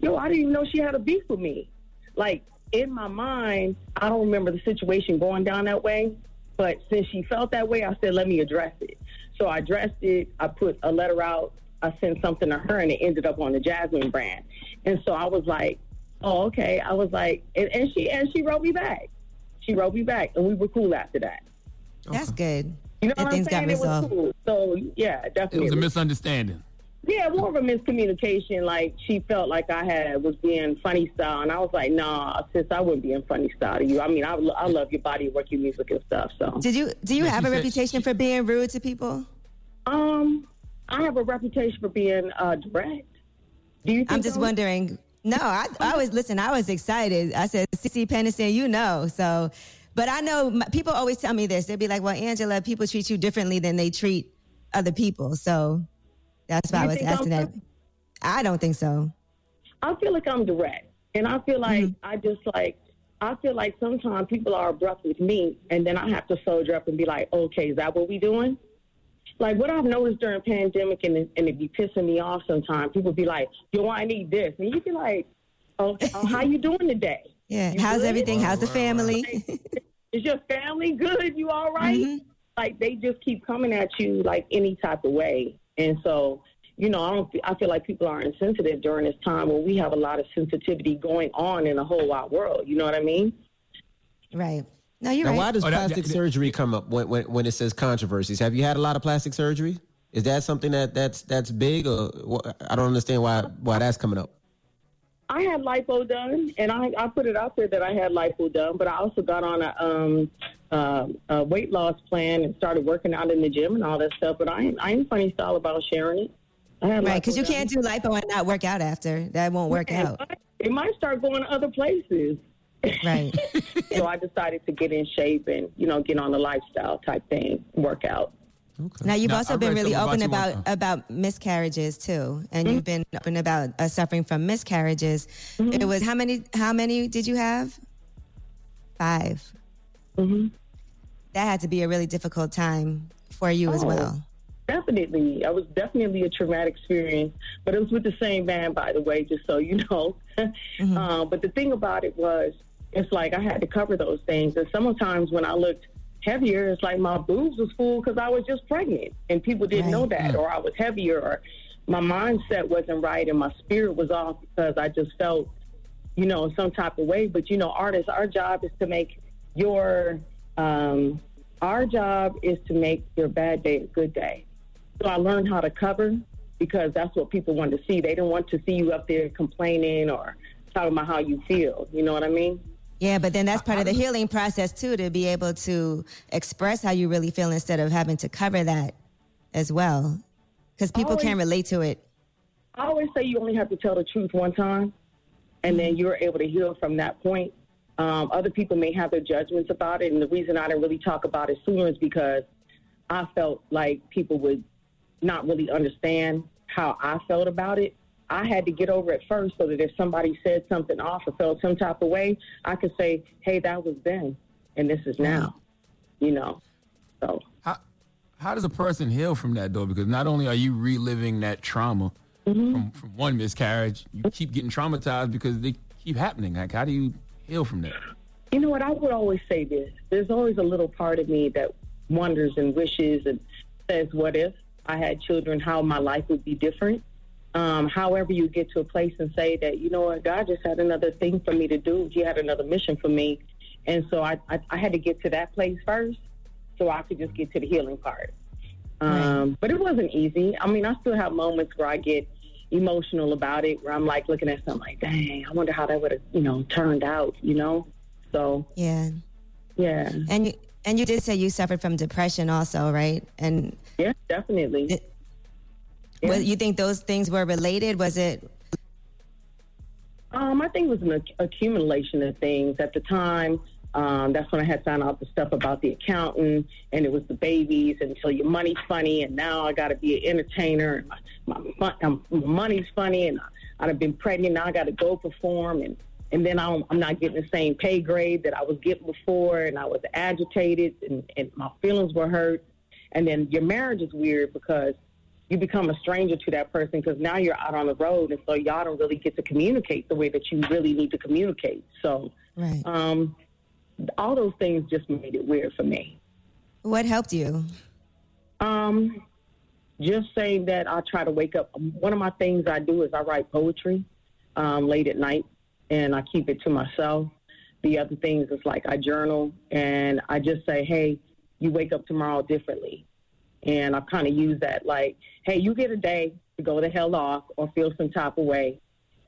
Yo, I didn't even know she had a beef with me." Like in my mind, I don't remember the situation going down that way. But since she felt that way, I said, "Let me address it." So I addressed it. I put a letter out. I sent something to her, and it ended up on the Jasmine brand. And so I was like, "Oh, okay." I was like, and, and she and she wrote me back. She wrote me back, and we were cool after that.
That's good.
You know
That
what I'm
things got
saying? It was cool. So yeah, definitely.
It was a misunderstanding.
Yeah, more of a miscommunication. Like she felt like I had was being funny style, and I was like, "Nah, sis, I wouldn't be in funny style to you. I mean, I, I love your body, work, your music, and stuff." So,
Did you do you
Yeah,
have a
said-
reputation for being rude to people?
um, I have a reputation for being uh, direct. Do you? Think
I'm just
so?
wondering. No, I, I was listen. I was excited. I said, "CeCe Peniston, you know." So, but I know my, people always tell me this. They'll be like, "Well, Angela, people treat you differently than they treat other people." So that's why
You
I was
think I'm
asking that. I don't think so.
I feel like I'm direct, and I feel like
Mm-hmm.
I just like I feel like sometimes people are abrupt with me, and then I have to soldier up and be like, "Okay, is that what we doing?" Like what I've noticed during pandemic, and it, and it be pissing me off sometimes. People be like, "Yo, I need this," and you be like, "Oh, oh, how you doing today?"
Yeah.
You
How's
good?
everything? How's the family?
Is your family good? You all right?
Mm-hmm.
Like they just keep coming at you like any type of way, and so you know I don't. I feel like people are insensitive during this time where we have a lot of sensitivity going on in the whole wide world. You know what I mean?
Right. No, you're
now,
right.
why does
Oh,
plastic
that-
surgery come up when, when when it says controversies? Have you had a lot of plastic surgery? Is that something that that's that's big, or wh- I don't understand why why that's coming up?
I had lipo done, and I, I put it out there that I had lipo done, but I also got on a, um, uh, a weight loss plan and started working out in the gym and all that stuff. But I ain't, I ain't funny style about sharing it.
Right, because you
done.
can't do lipo and not work out after. That won't work
It
out.
might- It might start going to other places.
Right.
so I decided to get in shape and you know get on the lifestyle type thing, work out.
Now you've
Now,
also
I
been really open
about
about about miscarriages too, and
Mm-hmm.
you've been open about uh, suffering from miscarriages. It was how many? How many did you have? 5
Mm-hmm.
That had to be a really difficult time for you as
Oh,
well.
Definitely, I was definitely a traumatic experience, but it was with the same man, by the way, just so you know. um, but the thing about it was, it's like I had to cover those things, and sometimes when I looked heavier, it's like my boobs was full because I was just pregnant, and people didn't know that, or I was heavier, or my mindset wasn't right, and my spirit was off because I just felt, you know, some type of way. But you know, artists, our job is to make your um, our job is to make your bad day a good day. So I learned how to cover because that's what people want to see. They don't want to see you up there complaining or talking about how you feel. You know what I mean?
Yeah, but then that's part of the healing process too, to be able to express how you really feel instead of having to cover that as well, because people
Always-
can't relate to it.
I always say you only have to tell the truth one time, and then you're able to heal from that point. Um, other people may have their judgments about it, and the reason I didn't really talk about it sooner is because I felt like people would not really understand how I felt about it. I had to get over it first so that if somebody said something off or felt some type of way, I could say, hey, that was then, and this is now, you know? So.
How, how does a person heal from that though? Because not only are you reliving that trauma
Mm-hmm.
from, from one miscarriage, you keep getting traumatized because they keep happening. Like, how do you heal from that?
You know what? I would always say this. There's always a little part of me that wonders and wishes and says, what if I had children, how my life would be different? Um, however, you get to a place and say that, you know what, God just had another thing for me to do. He had another mission for me. And so I, I, I had to get to that place first so I could just get to the healing part. Um, But it wasn't easy. I mean, I still have moments where I get emotional about it, where I'm like looking at something like, dang, I wonder how that would have, you know, turned out, you know? So,
Yeah.
yeah.
And you and you did say you suffered from depression also, right? And
yeah, definitely.
Well, you think those things were related? Was it
Um, I think it was an accumulation of things. At the time, um, that's when I had found out the stuff about the accountant, and it was the babies, and so your money's funny, and now I got to be an entertainer, and my, my, um, my money's funny, and I, I'd have been pregnant, now I got to go perform, and and then I'm, I'm not getting the same pay grade that I was getting before, and I was agitated, and, and my feelings were hurt, and then your marriage is weird because you become a stranger to that person because now you're out on the road, and so y'all don't really get to communicate the way that you really need to communicate. So,
Right.
um, all those things just made it weird for me.
what helped you?
Um, just saying that I try to wake up. One of my things I do is I write poetry um, late at night, and I keep it to myself. The other things is like I journal, and I just say, "Hey, you wake up tomorrow differently." And I kind of use that like, "Hey, you get a day to go the hell off or feel some type of way."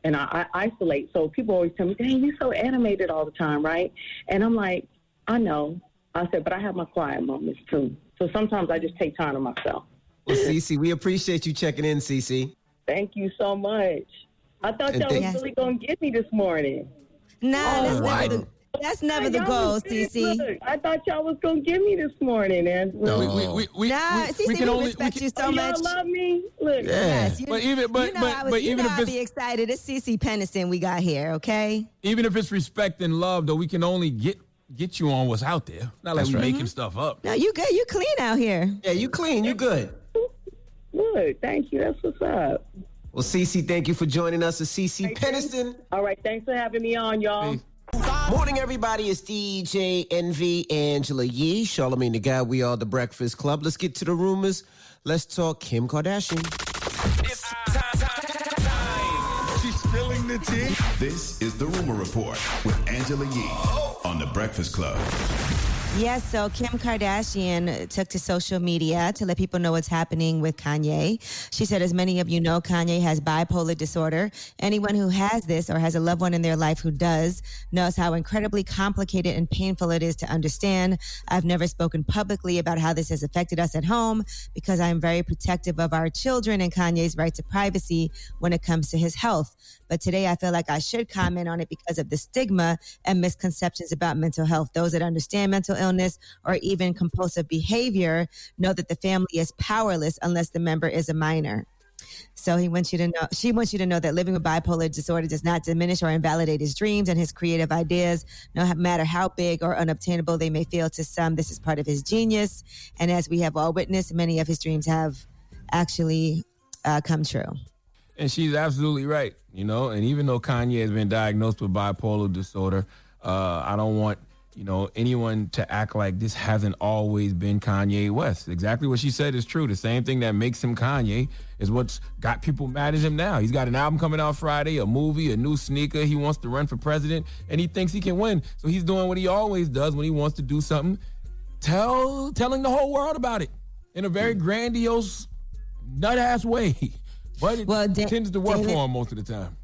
And I, I isolate. So people always tell me, "Dang, you're so animated all the time, right?" And I'm like, "I know." I said, "But I have my quiet moments too." So sometimes I just take time to myself.
Well, Cece, we appreciate you checking in, Cece.
Thank you so much. I thought
And
y'all was really gonna get me this morning.
Nah,
Oh,
that's
wow.
never the that's never the goal,
was serious.
Cece.
I thought y'all was gonna give me this morning, and
We, we, we, we,
Nah,
we,
Cece,
we can
we
only.
respect
we
you so much.
Oh, y'all
much.
love me. Look,
Yes, you,
But even- but-
you know
but-
I was,
but
you
even
know
if
I'd
it's-
be excited. It's Cece Peniston we got here, okay?
even if it's respect and love, though, we can only get get you on what's out there. Not like
That's
we
right.
making stuff up.
No, you good. You clean out here.
Yeah, you clean. You good.
Good. Thank you. That's what's up.
Well, Cece, thank you for joining us. It's Cece Peniston.
All right. Thanks for having me on, y'all.
Morning, everybody. It's DJ Envy Angela Yee, Charlamagne the God. We are the Breakfast Club. Let's get to the rumors. Let's talk Kim Kardashian.
She's spilling the tea. This is the Rumor Report with Angela Yee oh. on the Breakfast Club.
Yes, so Kim Kardashian took to social media to let people know what's happening with Kanye. She said, as many of you know, Kanye has bipolar disorder. Anyone who has this or has a loved one in their life who does knows how incredibly complicated and painful it is to understand. I've never spoken publicly about how this has affected us at home because I am very protective of our children and Kanye's right to privacy when it comes to his health. But today I feel like I should comment on it because of the stigma and misconceptions about mental health. Those that understand mental illness or even compulsive behavior know that the family is powerless unless the member is a minor. So he wants you to know, she wants you to know that living with bipolar disorder does not diminish or invalidate his dreams and his creative ideas, no matter how big or unobtainable they may feel to some. This is part of his genius. And as we have all witnessed, many of his dreams have actually uh, come true.
And she's absolutely right, you know. And even though Kanye has been diagnosed with bipolar disorder, uh, I don't want you know anyone to act like this hasn't always been Kanye West. Exactly what she said is true. The same thing that makes him Kanye is what's got people mad at him now. He's got an album coming out Friday, a movie, a new sneaker. He wants to run for president, and he thinks he can win. So he's doing what he always does when he wants to do something. Tell telling the whole world about it in a very grandiose, nut ass way. But it tends to work
David-
for him most of the time.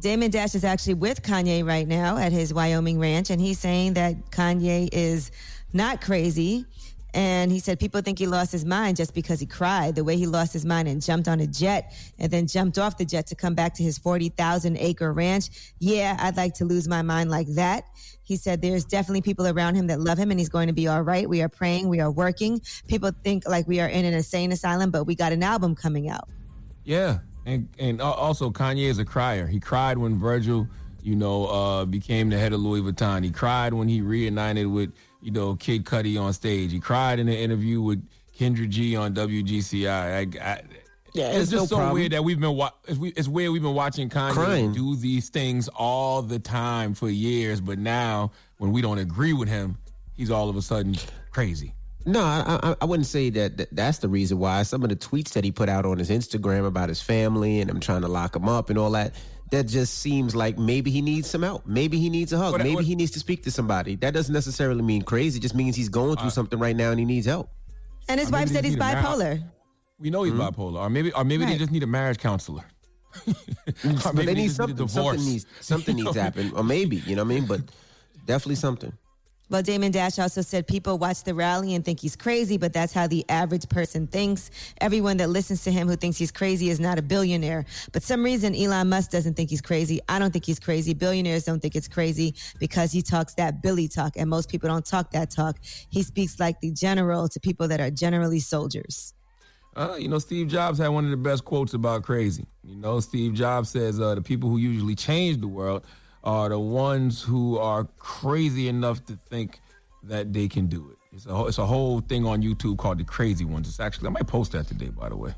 Damon Dash is actually with Kanye right now at his Wyoming ranch, and he's saying that Kanye is not crazy. And he said people think he lost his mind just because he cried. The way he lost his mind and jumped on a jet and then jumped off the jet to come back to his 40,000 acre ranch. Yeah, I'd like to lose my mind like that. He said there's definitely people around him that love him and he's going to be all right. We are praying, we are working. People think like we are in an insane asylum, but we got an album coming out.
Yeah, and and also Kanye is a crier. He cried when Virgil, you know, uh, became the head of Louis Vuitton. He cried when he reunited with you know Kid Cudi on stage. He cried in an interview with Kendra G on WGCI. I, I,
Yeah,
it's
it's
just
no
so
problem.
weird that we've been wa- it's, we, it's weird we've been watching Kanye
Crying.
do these things all the time for years, but now when we don't agree with him, he's all of a sudden crazy.
No, I, I, I wouldn't say that, that that's the reason why. Some of the tweets that he put out on his Instagram about his family and him trying to lock him up and all that, that just seems like maybe he needs some help. Maybe he needs a hug.
What- uh,
maybe
what-
he needs to speak to somebody. That doesn't necessarily mean crazy. It just means he's going through uh, something right now and he needs help.
And his
Or
wife said he's
need mar-
bipolar.
We know he's
Hmm?
bipolar, or maybe, or maybe they just need a marriage counselor. Mm, or
but
maybe
they need
just a
something.
divorce.
Something needs something needs to happen, or maybe you know what I mean. But definitely something.
Well, Damon Dash also said people watch the rally and think he's crazy, but that's how the average person thinks. Everyone that listens to him who thinks he's crazy is not a billionaire. But some reason Elon Musk doesn't think he's crazy. I don't think he's crazy. Billionaires don't think it's crazy because he talks that Billy talk, and most people don't talk that talk. He speaks like the general to people that are generally soldiers.
Uh, you know, Steve Jobs had one of the best quotes about crazy. You know, Steve Jobs says uh, the people who usually change the world are the ones who are crazy enough to think that they can do it. It's a it's a whole thing on YouTube called the Crazy Ones. It's actually I might post that today, by the way.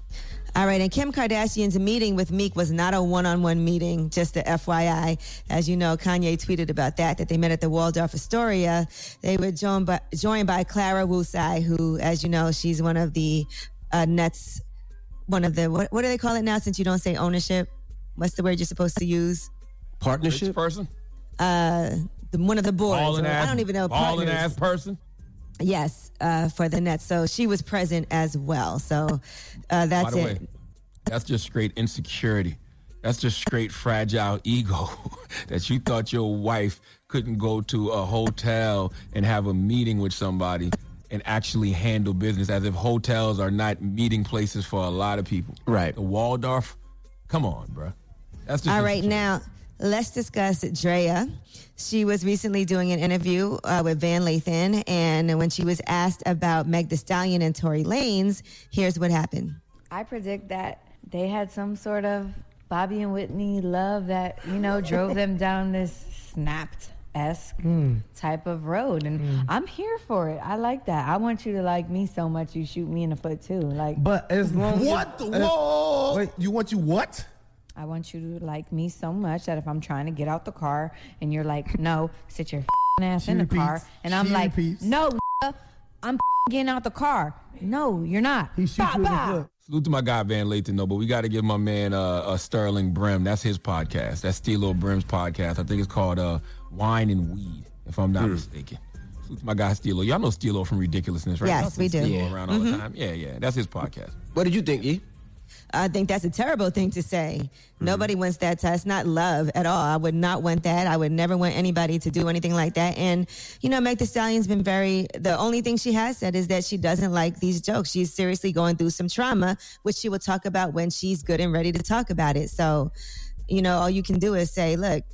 All right, and Kim Kardashian's meeting with Meek was not a one-on-one meeting, just a FYI. As you know, Kanye tweeted about that, that they met at the Waldorf Astoria. They were joined by, joined by Clara Wu Tsai, who, as you know, she's one of the uh, Nets, one of the, what, what do they call it now since you don't say ownership? What's the word you're supposed to use?
Partnership
person?
Uh, the, one of the boards.
Balling
or-
ass,
I don't even know.
balling
partners.
ass person.
Yes, uh, for the Nets. So she was present as well. So uh, that's
By the
it.
way, that's just straight insecurity. That's just straight fragile ego that you thought your wife couldn't go to a hotel and have a meeting with somebody and actually handle business as if hotels are not meeting places for a lot of people.
Right.
The Waldorf, come on, bro. That's just
All right, now let's discuss Drea. She was recently doing an interview uh, with Van Lathan, and when she was asked about Meg The Stallion and Tory Lanez, here's what happened.
I predict that they had some sort of Bobby and Whitney love that, you know, drove them down this snapped esque type of road. And I'm here for it. I like that. I want you to like me so much you shoot me in the foot too. Like
But as long as
What the
as,
whoa? Wait, you want you what?
I want you to like me so much that if I'm trying to get out the car and you're like, no, sit your ass
She
in the
repeats.
car. And I'm
She
like,
repeats.
no, I'm getting out the car. No, you're not.
He shoots
Bah,
you in the foot.
Salute to my guy Van Lathan though, but we got to give my man uh, uh, Sterling Brim. That's his podcast. That's Steelo Brim's podcast. I think it's called uh, Wine and Weed, if I'm not mistaken. Salute to my guy Steelo. Y'all know Steelo from Ridiculousness, right?
Yes, we do.
Steelo
Yeah.
around all the
Mhm.
time. Yeah, yeah. That's his podcast.
What did you think, E?
I think that's a terrible thing to say. Mm-hmm. Nobody wants that. It's not love at all. I would not want that. I would never want anybody to do anything like that. And you know, Meg The Stallion's been very. The only thing she has said is that she doesn't like these jokes. She's seriously going through some trauma, which she will talk about when she's good and ready to talk about it. So, you know, all you can do is say, look.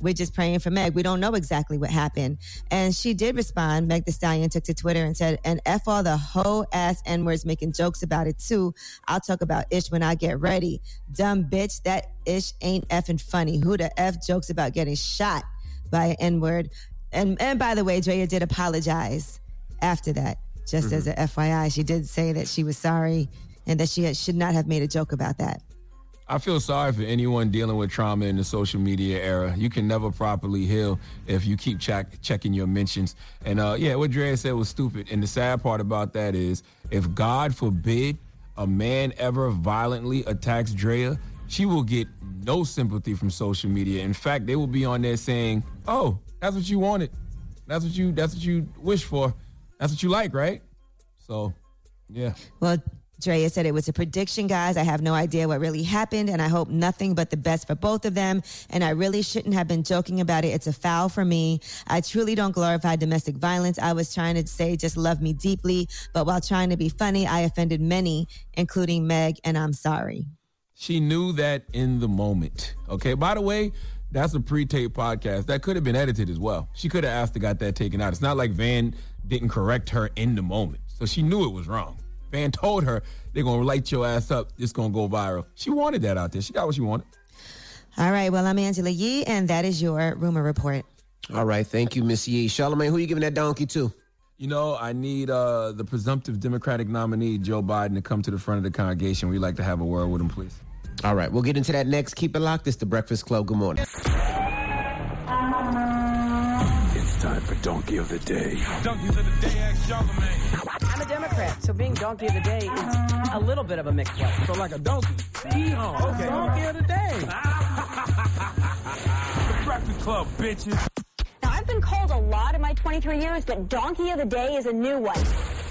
We're just praying for Meg. We don't know exactly what happened. And she did respond. Meg The Stallion took to Twitter and said, and F all the whole ass N words making jokes about it too. I'll talk about Ish when I get ready. Dumb bitch, that Ish ain't effing funny. Who the F jokes about getting shot by an N word? And, and by the way, Drea did apologize after that, just as mm-hmm. a FYI. She did say that she was sorry and that she had, should not have made a joke about that.
I feel sorry for anyone dealing with trauma in the social media era. You can never properly heal if you keep check, checking your mentions. And uh, yeah, what Drea said was stupid. And the sad part about that is, if God forbid a man ever violently attacks Drea, she will get no sympathy from social media. In fact, they will be on there saying, "Oh, that's what you wanted. That's what you. That's what you wish for. That's what you like, right?" So, yeah.
Well, Drea said it was a prediction, guys. I have no idea what really happened, and I hope nothing but the best for both of them. And I really shouldn't have been joking about it. It's a foul for me. I truly don't glorify domestic violence. I was trying to say just love me deeply, but while trying to be funny, I offended many, including Meg, and I'm sorry.
She knew that in the moment. Okay. By the way, that's a pre-tape podcast. That could have been edited as well. She could have asked to got that taken out. It's not like Van didn't correct her in the moment. So she knew it was wrong. Van told her they're gonna light your ass up. It's gonna go viral. She wanted that out there. She got what she wanted.
All right. Well, I'm Angela Yee, and that is your rumor report.
All right, thank you, Miss Yee. Charlamagne, who are you giving that donkey to?
You know, I need uh, the presumptive Democratic nominee, Joe Biden, to come to the front of the congregation. We'd like to have a word with him, please.
All right, we'll get into that next. Keep it locked. It's the Breakfast Club. Good morning.
It's time for Donkey of the Day.
Donkeys of the day, ask Charlamagne.
I'm a Democrat, so being donkey of the day is a little bit of a mixed one.
So like a donkey.
Yeehaw.
Okay.
Donkey of the day.
the Breakfast Club, bitches.
Now, I've been called a lot in my 23 years, but Donkey of the Day is a new one.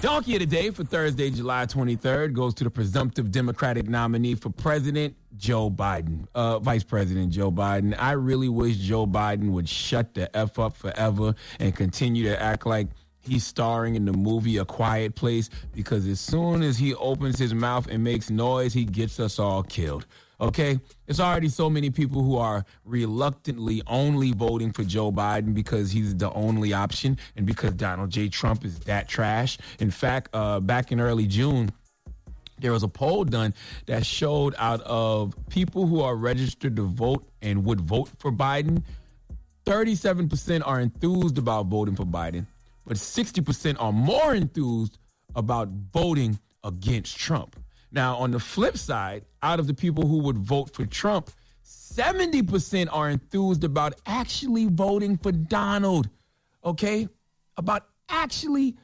Donkey of the Day for Thursday, July 23rd goes to the presumptive Democratic nominee for president, Joe Biden. Uh, Vice President Joe Biden. I really wish Joe Biden would shut the F up forever and continue to act like he's starring in the movie A Quiet Place because as soon as he opens his mouth and makes noise, he gets us all killed. Okay? it's already so many people who are reluctantly only voting for Joe Biden because he's the only option and because Donald J. Trump is that trash. In fact, uh, back in early June, there was a poll done that showed out of people who are registered to vote and would vote for Biden, 37% are enthused about voting for Biden, but 60% are more enthused about voting against Trump. Now, on the flip side, out of the people who would vote for Trump, 70% are enthused about actually voting for Donald. Okay? About actually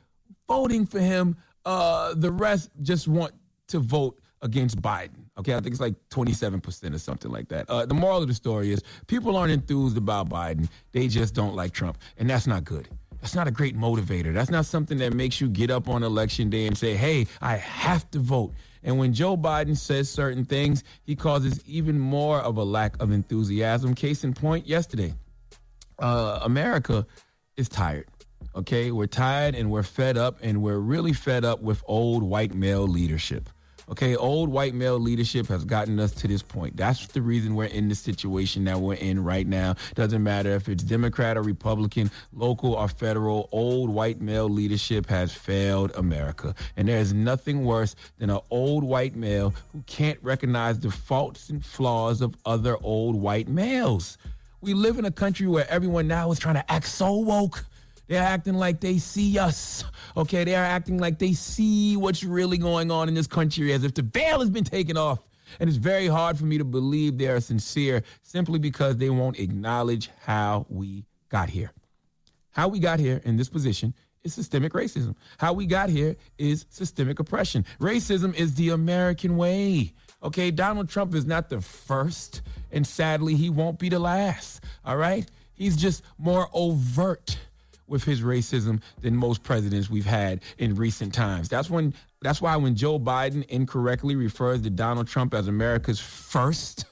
voting for him. Uh, the rest just want to vote against Biden. Okay, I think it's like 27% or something like that. Uh, the moral of the story is people aren't enthused about Biden. They just don't like Trump. And that's not good. That's not a great motivator. That's not something that makes you get up on election day and say, hey, I have to vote. And when Joe Biden says certain things, he causes even more of a lack of enthusiasm. Case in point, yesterday, uh, America is tired. Okay, we're tired and we're fed up, and we're really fed up with old white male leadership. Okay, old white male leadership has gotten us to this point. That's the reason we're in the situation that we're in right now. Doesn't matter if it's Democrat or Republican, local or federal, old white male leadership has failed America. And there is nothing worse than an old white male who can't recognize the faults and flaws of other old white males. We live in a country where everyone now is trying to act so woke. They're acting like they see us. Okay, they're acting like they see what's really going on in this country as if the veil has been taken off. And it's very hard for me to believe they are sincere simply because they won't acknowledge how we got here. How we got here in this position is systemic racism. How we got here is systemic oppression. Racism is the American way. Okay, Donald Trump is not the first, and sadly, he won't be the last. All right? He's just more overt with his racism than most presidents we've had in recent times. That's when that's why when Joe Biden incorrectly refers to Donald Trump as America's first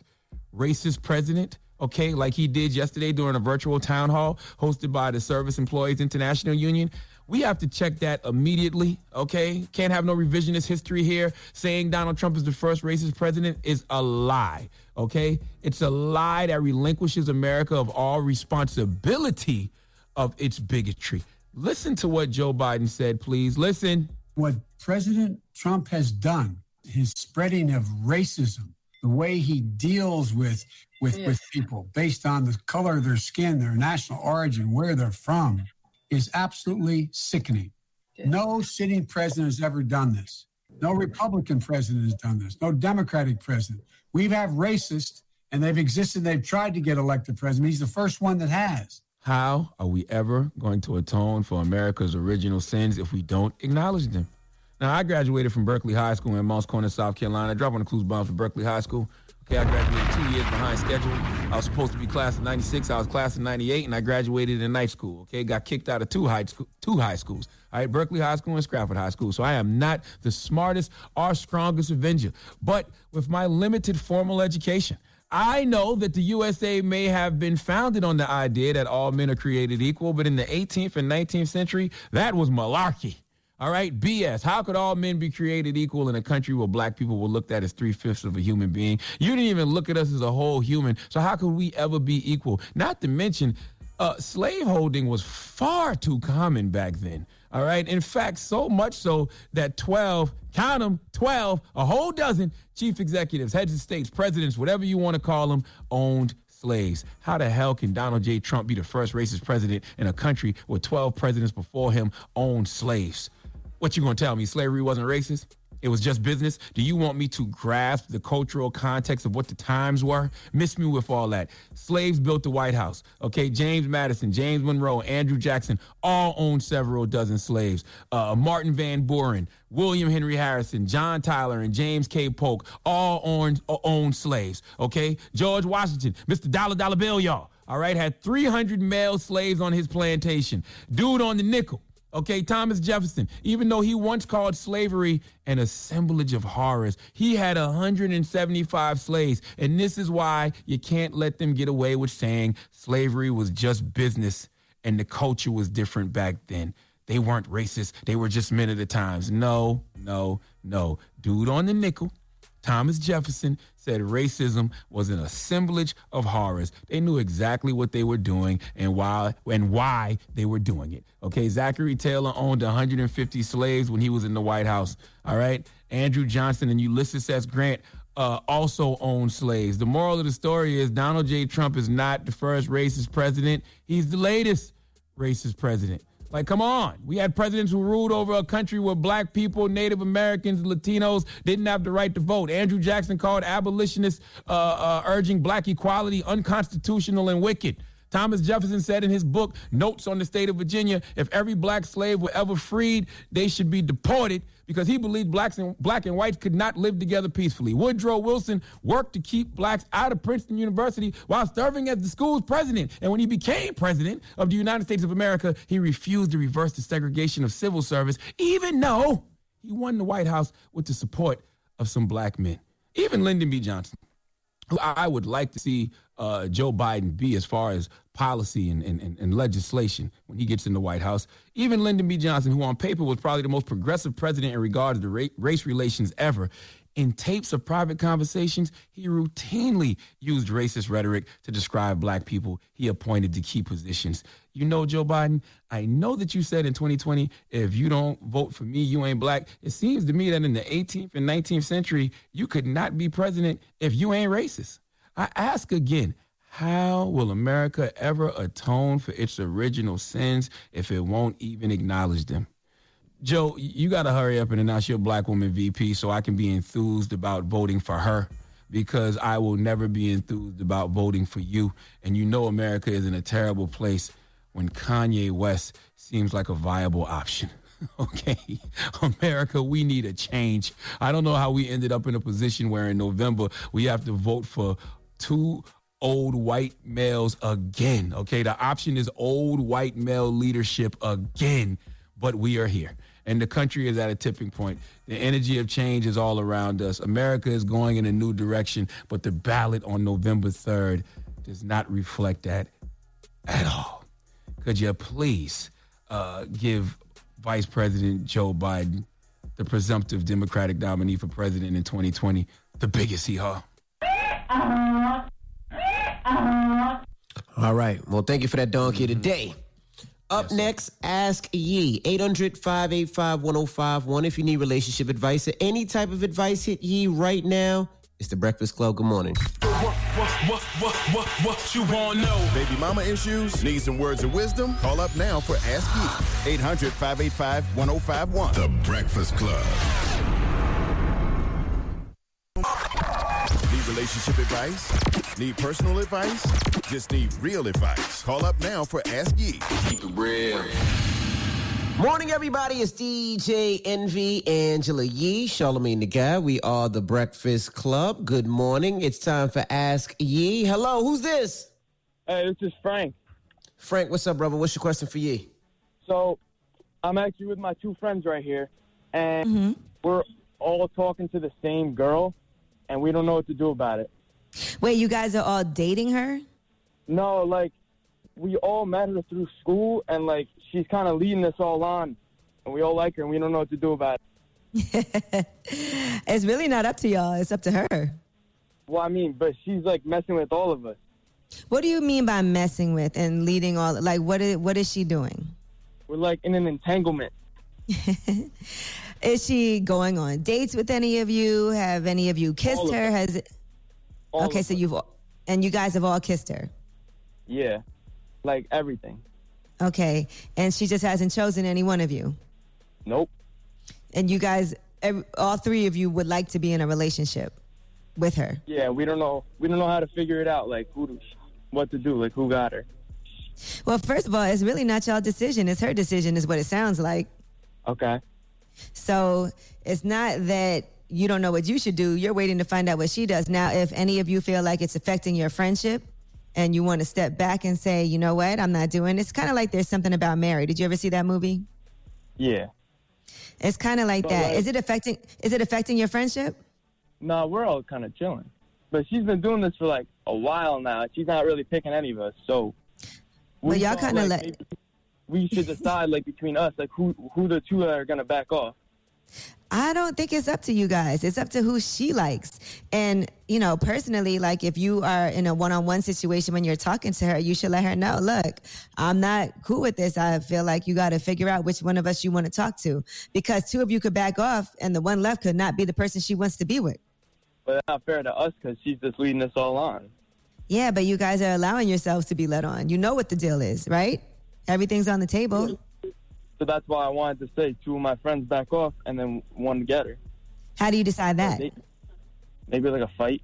racist president, okay, like he did yesterday during a virtual town hall hosted by the Service Employees International Union, we have to check that immediately, okay? Can't have no revisionist history here. Saying Donald Trump is the first racist president is a lie, okay? It's a lie that relinquishes America of all responsibility of its bigotry. Listen to what Joe Biden said, please. Listen.
What President Trump has done, his spreading of racism, the way he deals with with,
Yeah.
with people based on the color of their skin, their national origin, where they're from, is absolutely sickening. No sitting president has ever done this. No Republican president has done this. No Democratic president. We have had racists, and they've existed. They've tried to get elected president. He's the first one that has.
How are we ever going to atone for America's original sins if we don't acknowledge them? Now, I graduated from Berkeley High School in Moncks Corner, South Carolina. I dropped on the clues bomb for Berkeley High School. Okay, I graduated two years behind schedule. I was supposed to be class of 96. I was class of 98, and I graduated in night school. Okay, got kicked out of two high, school, two high schools. All right, Berkeley High School and Stratford High School. So I am not the smartest or strongest Avenger. But with my limited formal education, I know that the USA may have been founded on the idea that all men are created equal, but in the 18th and 19th century, that was malarkey. All right, BS. How could all men be created equal in a country where black people were looked at as three fifths of a human being? You didn't even look at us as a whole human. So how could we ever be equal? Not to mention, uh, slaveholding was far too common back then. All right. In fact, so much so that 12, count them, 12, a whole dozen chief executives, heads of states, presidents, whatever you want to call them, owned slaves. How the hell can Donald J. Trump be the first racist president in a country where 12 presidents before him owned slaves? What you gonna tell me? Slavery wasn't racist? It was just business. Do you want me to grasp the cultural context of what the times were? Miss me with all that. Slaves built the White House. Okay, James Madison, James Monroe, Andrew Jackson all owned several dozen slaves. Uh, Martin Van Buren, William Henry Harrison, John Tyler, and James K. Polk all owned, uh, owned slaves. Okay, George Washington, Mr. Dollar Dollar Bill, y'all. All right, had 300 male slaves on his plantation. Dude on the nickel. Okay, Thomas Jefferson, even though he once called slavery an assemblage of horrors, he had 175 slaves. And this is why you can't let them get away with saying slavery was just business and the culture was different back then. They weren't racist, they were just men of the times. No, no, no. Dude on the nickel, Thomas Jefferson said racism was an assemblage of horrors. They knew exactly what they were doing and why and why they were doing it. Okay, Zachary Taylor owned 150 slaves when he was in the White House. All right, Andrew Johnson and Ulysses S. Grant uh, also owned slaves. The moral of the story is Donald J. Trump is not the first racist president. He's the latest racist president. Like, come on. We had presidents who ruled over a country where black people, Native Americans, Latinos didn't have the right to vote. Andrew Jackson called abolitionists uh, uh, urging black equality unconstitutional and wicked. Thomas Jefferson said in his book, Notes on the State of Virginia, if every black slave were ever freed, they should be deported because he believed blacks and black and whites could not live together peacefully. Woodrow Wilson worked to keep blacks out of Princeton University while serving as the school's president. And when he became president of the United States of America, he refused to reverse the segregation of civil service, even though he won the White House with the support of some black men. Even Lyndon B. Johnson who I would like to see uh, Joe Biden be as far as policy and, and, and, legislation when he gets in the White House. Even Lyndon B. Johnson, who on paper was probably the most progressive president in regard to race relations ever, in tapes of private conversations, he routinely used racist rhetoric to describe black people he appointed to key positions. You know, Joe Biden, I know that you said in 2020, if you don't vote for me, you ain't black. It seems to me that in the 18th and 19th century, you could not be president if you ain't racist. I ask again, how will America ever atone for its original sins if it won't even acknowledge them? Joe, you got to hurry up and announce your black woman VP so I can be enthused about voting for her because I will never be enthused about voting for you. And you know America is in a terrible place when Kanye West seems like a viable option. Okay, America, we need a change. I don't know how we ended up in a position where in November we have to vote for two old white males again. Okay, the option is old white male leadership again, but we are here and the country is at a tipping point. The energy of change is all around us. America is going in a new direction, but the ballot on November 3rd does not reflect that at all. Could you please uh, give Vice President Joe Biden, the presumptive Democratic nominee for president in 2020, the biggest hee haw?
All right. Well, thank you for that donkey mm-hmm. today. Up yes, next, Ask Yee. 800 585 1051. If you need relationship advice or any type of advice, hit Yee right now. It's the Breakfast Club. Good morning. What, what,
what, what, what, you want to know? Baby mama issues? Need some words of wisdom? Call up now for Ask Yee. 800 585 1051. The Breakfast Club. Relationship advice? Need personal advice? Just need real advice. Call up now for Ask Yee. Keep it real.
Morning, everybody. It's DJ Envy, Angela Yee, Charlamagne the Guy. We are the Breakfast Club. Good morning. It's time for Ask Yee. Hello, who's this?
Hey, this is Frank.
Frank, what's up, brother? What's your question for Yee?
So, I'm actually with my two friends right here, and mm-hmm. we're all talking to the same girl, and we don't know what to do about it.
Wait, you guys are all dating her?
No, like we all met her through school, and like she's kind of leading us all on, and we all like her, and we don't know what to do about
it. it's really not up to y'all; it's up to her.
Well, I mean, but she's like messing with all of us.
What do you mean by messing with and leading all? Like, what is what is she doing?
We're like in an entanglement.
is she going on dates with any of you? Have any of you kissed her? Has it?
All
okay, so you've And you guys have all kissed her.
Yeah, like everything.
Okay. And she just hasn't chosen any one of you.
Nope.
And you guys, ev- all three of you would like to be in a relationship with her.
Yeah, we don't know. We don't know how to figure it out. Like who, to, what to do. Like who got her.
Well, first of all, it's really not y'all decision. It's her decision, is what it sounds like.
Okay.
So it's not that you don't know what you should do. You're waiting to find out what she does. Now, if any of you feel like it's affecting your friendship and you want to step back and say, you know what, I'm not doing it's kind of like there's something about Mary. Did you ever see that movie?
Yeah.
It's kind of like
So,
that.
like-
Is it affecting is it affecting your friendship?
No, we're all kind of chilling. But she's been doing this for like a while now. She's not really picking any of us. So.
Well, y'all kinda
like,
let-
We should decide like between us, like who who the two are gonna back off.
I don't think it's up to you guys. It's up to who she likes. And, you know, personally, like if you are in a one on one situation when you're talking to her, you should let her know, look, I'm not cool with this. I feel like you got to figure out which one of us you want to talk to because two of you could back off and the one left could not be the person she wants to be with.
But that's not fair to us because she's just leading us all on.
Yeah, but you guys are allowing yourselves to be led on. You know what the deal is, right? Everything's on the table.
So that's why I wanted to say two of my friends back off and then one get her.
How do you decide that?
Maybe, maybe like a fight.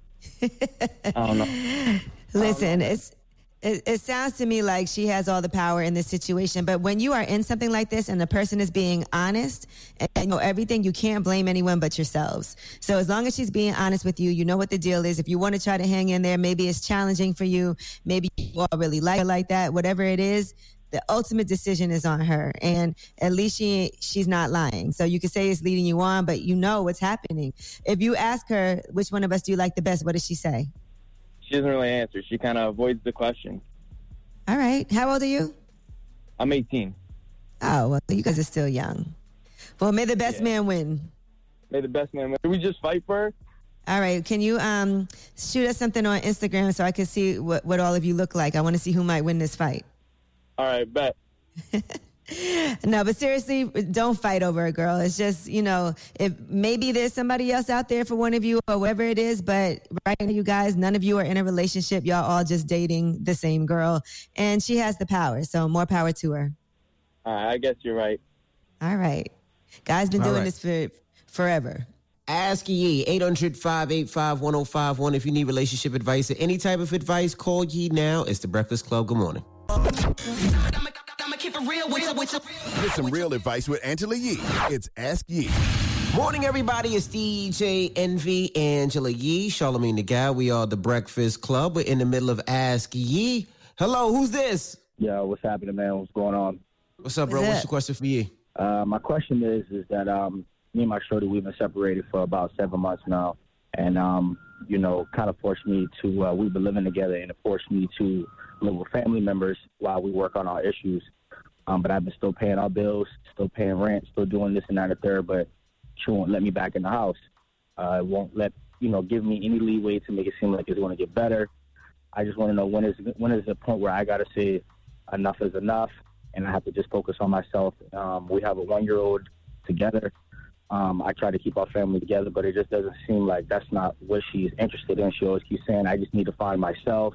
I don't know.
Listen, it's it, it sounds to me like she has all the power in this situation. But when you are in something like this and the person is being honest and you know everything, you can't blame anyone but yourselves. So as long as she's being honest with you, you know what the deal is. If you want to try to hang in there, maybe it's challenging for you. Maybe you all really like like that. Whatever it is, the ultimate decision is on her. And at least she she's not lying. So you could say it's leading you on, but you know what's happening. If you ask her which one of us do you like the best, what does she say?
She doesn't really answer. She kind of avoids the question.
All right. How old are you?
I'm 18.
Oh, well, you guys are still young. Well, may the best man win.
May the best man win. Can we just fight for her?
All right. Can you um shoot us something on Instagram so I can see what, what all of you look like? I want to see who might win this fight.
All right, bet.
No, but seriously, don't fight over a girl. It's just, you know, if maybe there's somebody else out there for one of you or whatever it is, but right now, you guys, none of you are in a relationship. Y'all all just dating the same girl, and she has the power. So more power to her.
All right, I guess you're right.
All right. Guys been
All
doing
right.
this for forever.
Ask Yee, 800 585 1051. If you need relationship advice or any type of advice, call Yee now. It's the Breakfast Club. Good morning.
Get some real advice with Angela Yee. It's Ask Yee.
Morning, everybody. It's DJ Envy, Angela Yee, Charlamagne the Guy. We are the Breakfast Club. We're in the middle of Ask Yee. Hello, who's this?
Yo, what's happening, man? What's going on?
What's up, bro? What's the question for you?
Uh, my question is, is that um, me and my shorty, we've been separated for about seven months now, and um, you know, kind of forced me to. Uh, we've been living together, and it forced me to live with family members while we work on our issues. Um, but I've been still paying our bills, still paying rent, still doing this and that and the third. But she won't let me back in the house. Uh, won't let you know give me any leeway to make it seem like it's going to get better. I just want to know when is when is the point where I got to say enough is enough, and I have to just focus on myself. Um, we have a one year old together. Um, I try to keep our family together, but it just doesn't seem like that's not what she's interested in. She always keeps saying, "I just need to find myself."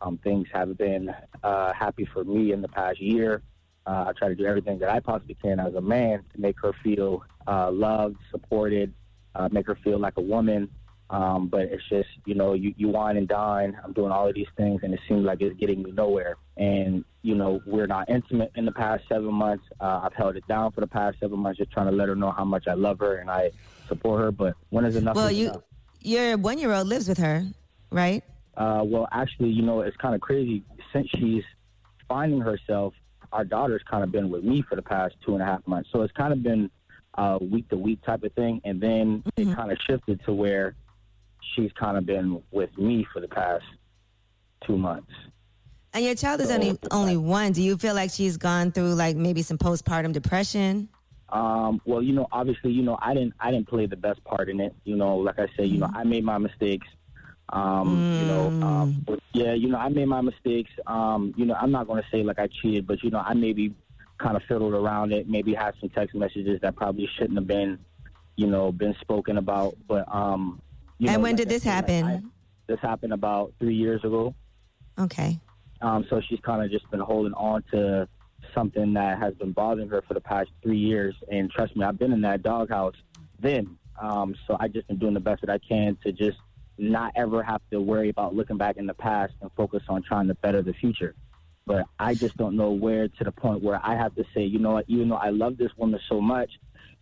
Um, things haven't been uh, happy for me in the past year. Uh, I try to do everything that I possibly can as a man to make her feel uh, loved, supported, uh, make her feel like a woman. Um, but it's just, you know, you, you wine and dine. I'm doing all of these things, and it seems like it's getting me nowhere. And, you know, we're not intimate in the past seven months. Uh, I've held it down for the past seven months, just trying to let her know how much I love her and I support her. But when is enough?
well,
is
you
enough?
your one year old lives with her, right?
Uh, well, actually, you know, it's kind of crazy. Since she's finding herself, our daughter's kind of been with me for the past two and a half months. So it's kind of been uh, week to week type of thing. And then it kind of shifted to where she's kind of been with me for the past two months.
And your child is only only one. Do you feel like she's gone through like maybe some postpartum depression?
Um, well, you know, obviously, you know, I didn't, I didn't play the best part in it. You know, like I said, you know, I made my mistakes. Um, you know, um, but yeah, you know, I made my mistakes. Um, you know, I'm not going to say like I cheated, but you know, I maybe kind of fiddled around it. Maybe had some text messages that probably shouldn't have been, you know, been spoken about. But um, you
and
know,
when
like
did this
said, like,
happen?
I- This happened about three years ago.
Okay.
Um, so she's kind of just been holding on to something that has been bothering her for the past three years. And trust me, I've been in that doghouse then. Um, so I just been doing the best that I can to just not ever have to worry about looking back in the past and focus on trying to better the future. But I just don't know where to the point where I have to say, you know what, even though I love this woman so much,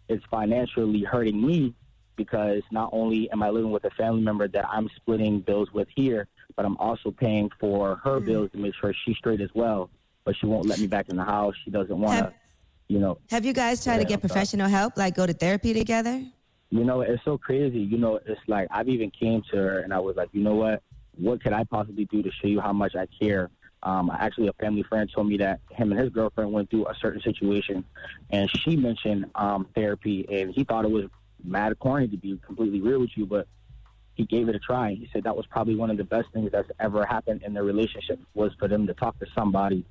it's financially hurting me because not only am I living with a family member that I'm splitting bills with here, but I'm also paying for her mm. bills to make sure she's straight as well. But she won't let me back in the house. She doesn't want to, you know.
Have you guys tried to get professional help, like go to therapy together?
You know, it's so crazy. You know, it's like I've even came to her and I was like, you know what? What could I possibly do to show you how much I care? Um, actually, a family friend told me that him and his girlfriend went through a certain situation, and she mentioned um, therapy, and he thought it was mad corny to be completely real with you, but he gave it a try. He said that was probably one of the best things that's ever happened in their relationship was for them to talk to somebody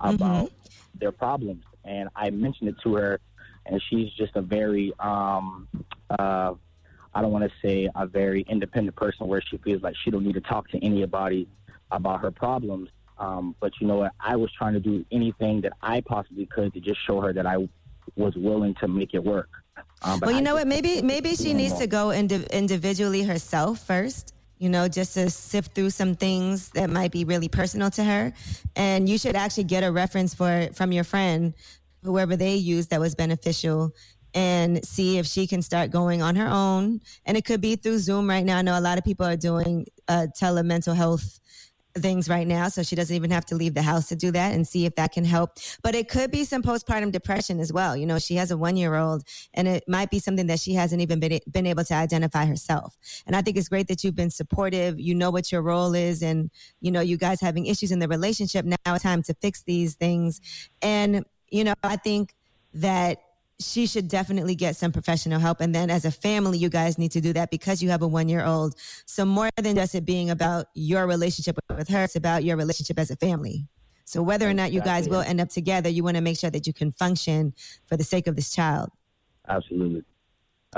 about their problems. And I mentioned it to her, and she's just a very, um, uh, I don't want to say a very independent person where she feels like she don't need to talk to anybody about her problems. Um, but you know what? I was trying to do anything that I possibly could to just show her that I was willing to make it work. Um, but
well, you
I
know what? Maybe maybe she needs to go indi- individually herself first. You know, just to sift through some things that might be really personal to her, and you should actually get a reference for from your friend, whoever they use that was beneficial, and see if she can start going on her own. And it could be through Zoom right now. I know a lot of people are doing uh, telemental health things right now, so she doesn't even have to leave the house to do that and see if that can help. But it could be some postpartum depression as well. You know, she has a one year old, and it might be something that she hasn't even been, been able to identify herself. And I think it's great that you've been supportive. You know what your role is, and you know, you guys having issues in the relationship. Now it's time to fix these things. And, you know, I think that she should definitely get some professional help. And then as a family, you guys need to do that because you have a one year old. So more than just it being about your relationship with her, it's about your relationship as a family. So whether or not you guys will end up together, you want to make sure that you can function for the sake of this child.
Absolutely.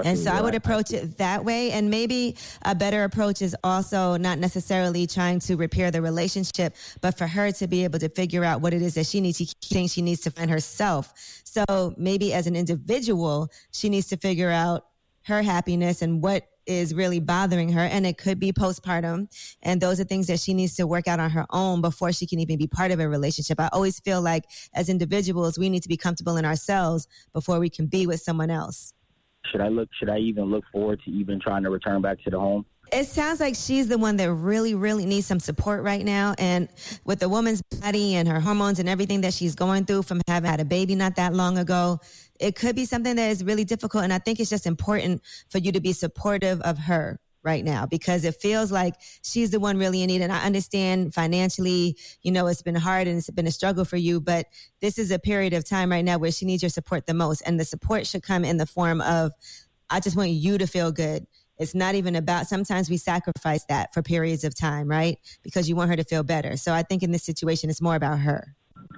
And so I would approach it that way. And maybe a better approach is also not necessarily trying to repair the relationship, but for her to be able to figure out what it is that she needs to think she needs to find herself. So maybe as an individual, she needs to figure out her happiness and what is really bothering her. And it could be postpartum. And those are things that she needs to work out on her own before she can even be part of a relationship. I always feel like as individuals, we need to be comfortable in ourselves before we can be with someone else.
Should I look? Should I even look forward to even trying to return back to the home?
It sounds like she's the one that really, really needs some support right now. And with the woman's body and her hormones and everything that she's going through from having had a baby not that long ago, it could be something that is really difficult. And I think it's just important for you to be supportive of her right now because it feels like she's the one really in need. And I understand financially, you know, it's been hard and it's been a struggle for you, but this is a period of time right now where she needs your support the most. And the support should come in the form of, I just want you to feel good. It's not even about, sometimes we sacrifice that for periods of time, right? Because you want her to feel better. So I think in this situation, it's more about her.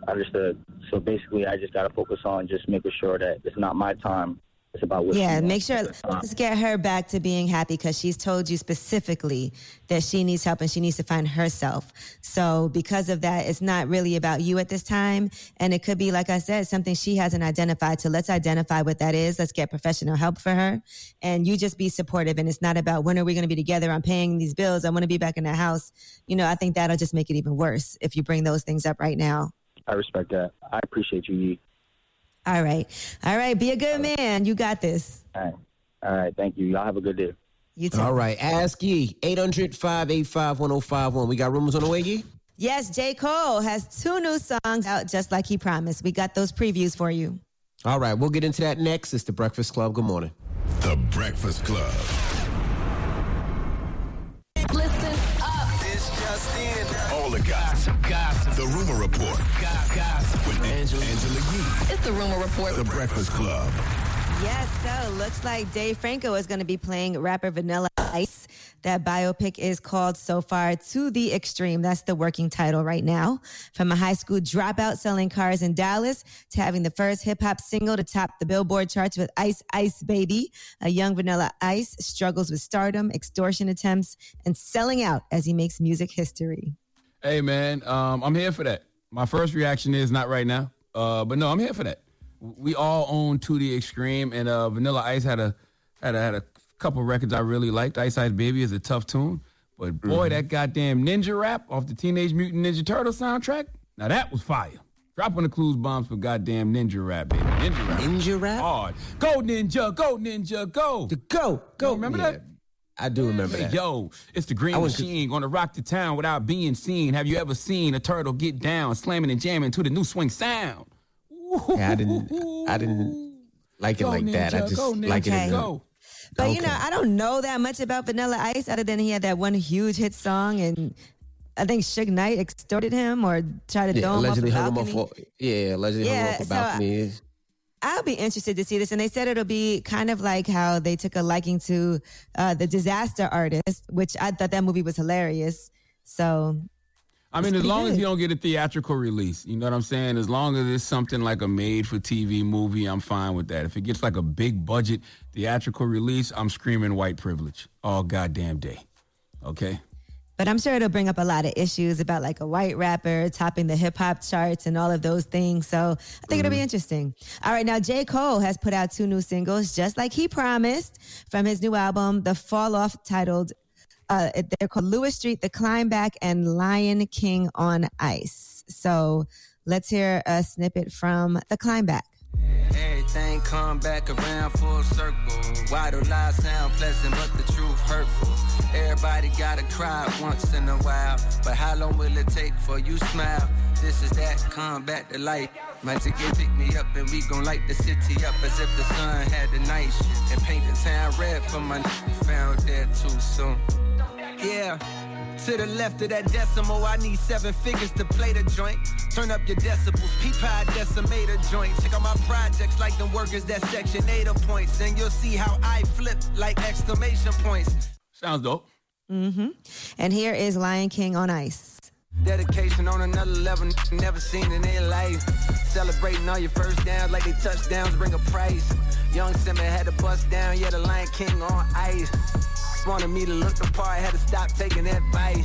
I understood. So basically, I just got to focus on just making sure that it's not my time. It's about what.
yeah, make sure, let's get her back to being happy because she's told you specifically that she needs help and she needs to find herself. So because of that, it's not really about you at this time. And it could be, like I said, something she hasn't identified. So let's identify what that is. Let's get professional help for her. And you just be supportive. And it's not about when are we going to be together? I'm paying these bills. I want to be back in the house. You know, I think that'll just make it even worse if you bring those things up right now.
I respect that. I appreciate you. Yee.
All right. All right. Be a good man. You got this.
All right. All right. Thank you. Y'all have a good day.
You too.
All right. Ask Yee. 800 585 1051. We got rumors on the way, Yee?
Yes, J. Cole has two new songs out just like he promised. We got those previews for you.
All right. We'll get into that next. It's the Breakfast Club. Good morning.
The Breakfast Club.
Listen
the gossip.
Gossip.
The Rumor Report.
Gossip.
With Angela, Angela Yee.
It's the rumor report.
The Breakfast Club.
Yes, so looks like Dave Franco is going to be playing rapper Vanilla Ice. That biopic is called So Far to the Extreme. That's the working title right now. From a high school dropout selling cars in Dallas to having the first hip hop single to top the Billboard charts with Ice Ice Baby, a young Vanilla Ice struggles with stardom, extortion attempts, and selling out as he makes music history.
Hey man, um, I'm here for that. My first reaction is not right now, uh, but no, I'm here for that. We all own To the Extreme, and uh, Vanilla Ice had a had a, had a couple records I really liked. Ice Ice Baby is a tough tune, but boy, that goddamn ninja rap off the Teenage Mutant Ninja Turtle soundtrack, now that was fire. Dropping the clues bombs for goddamn ninja rap, baby. Ninja rap.
Ninja rap?
Hard. Go ninja, go ninja, go.
The go, go.
remember
Yeah.
that?
I do remember that.
Yo, it's the green machine gonna rock the town without being seen. Have you ever seen a turtle get down, slamming and jamming to the new swing sound?
Yeah, I didn't. I didn't like it
Go,
like that. I just
go,
like it.
ninja, go.
But you know, I don't know that much about Vanilla Ice other than he had that one huge hit song and I think Suge Knight extorted him or tried to
Yeah,
throw him off the
allegedly hung him
balcony.
off. Yeah, allegedly hung him
Yeah,
off a
so
balcony.
I'll be interested to see this. And they said it'll be kind of like how they took a liking to uh, the Disaster Artist, which I thought that movie was hilarious. So
I mean, as long as you don't get a theatrical release, you know what I'm saying? As long as it's something like a made for TV movie, I'm fine with that. If it gets like a big budget theatrical release, I'm screaming white privilege all goddamn day. Okay?
But I'm sure it'll bring up a lot of issues about like a white rapper topping the hip hop charts and all of those things. So I think it'll be interesting. All right, now J. Cole has put out two new singles, just like he promised, from his new album, The Fall Off, titled uh, they're called Lewis Street, The Climb Back, and Lion King on Ice. So let's hear a snippet from The Climb Back.
Everything come back around full circle. Why do lies sound pleasant, but the truth hurtful? Everybody gotta cry once in a while, but how long will it take for you smile? This is that, come back to life. Magic can pick me up and we gon' light the city up as if the sun had the night and paint the town red for my found there too soon. Yeah. To the left of that decimal, I need seven figures to play the joint. Turn up your decibels, peep high decimator joint. Check out my projects like them workers that section 8 points, and you'll see how I flip like exclamation points.
Sounds dope.
Mm-hmm. And here is Lion King on Ice.
Dedication on another level, never seen in their life. Celebrating all your first downs like they touchdowns bring a price. Young Simba had to bust down, yeah, the Lion King on ice. Wanted me to look the part, had to stop taking advice.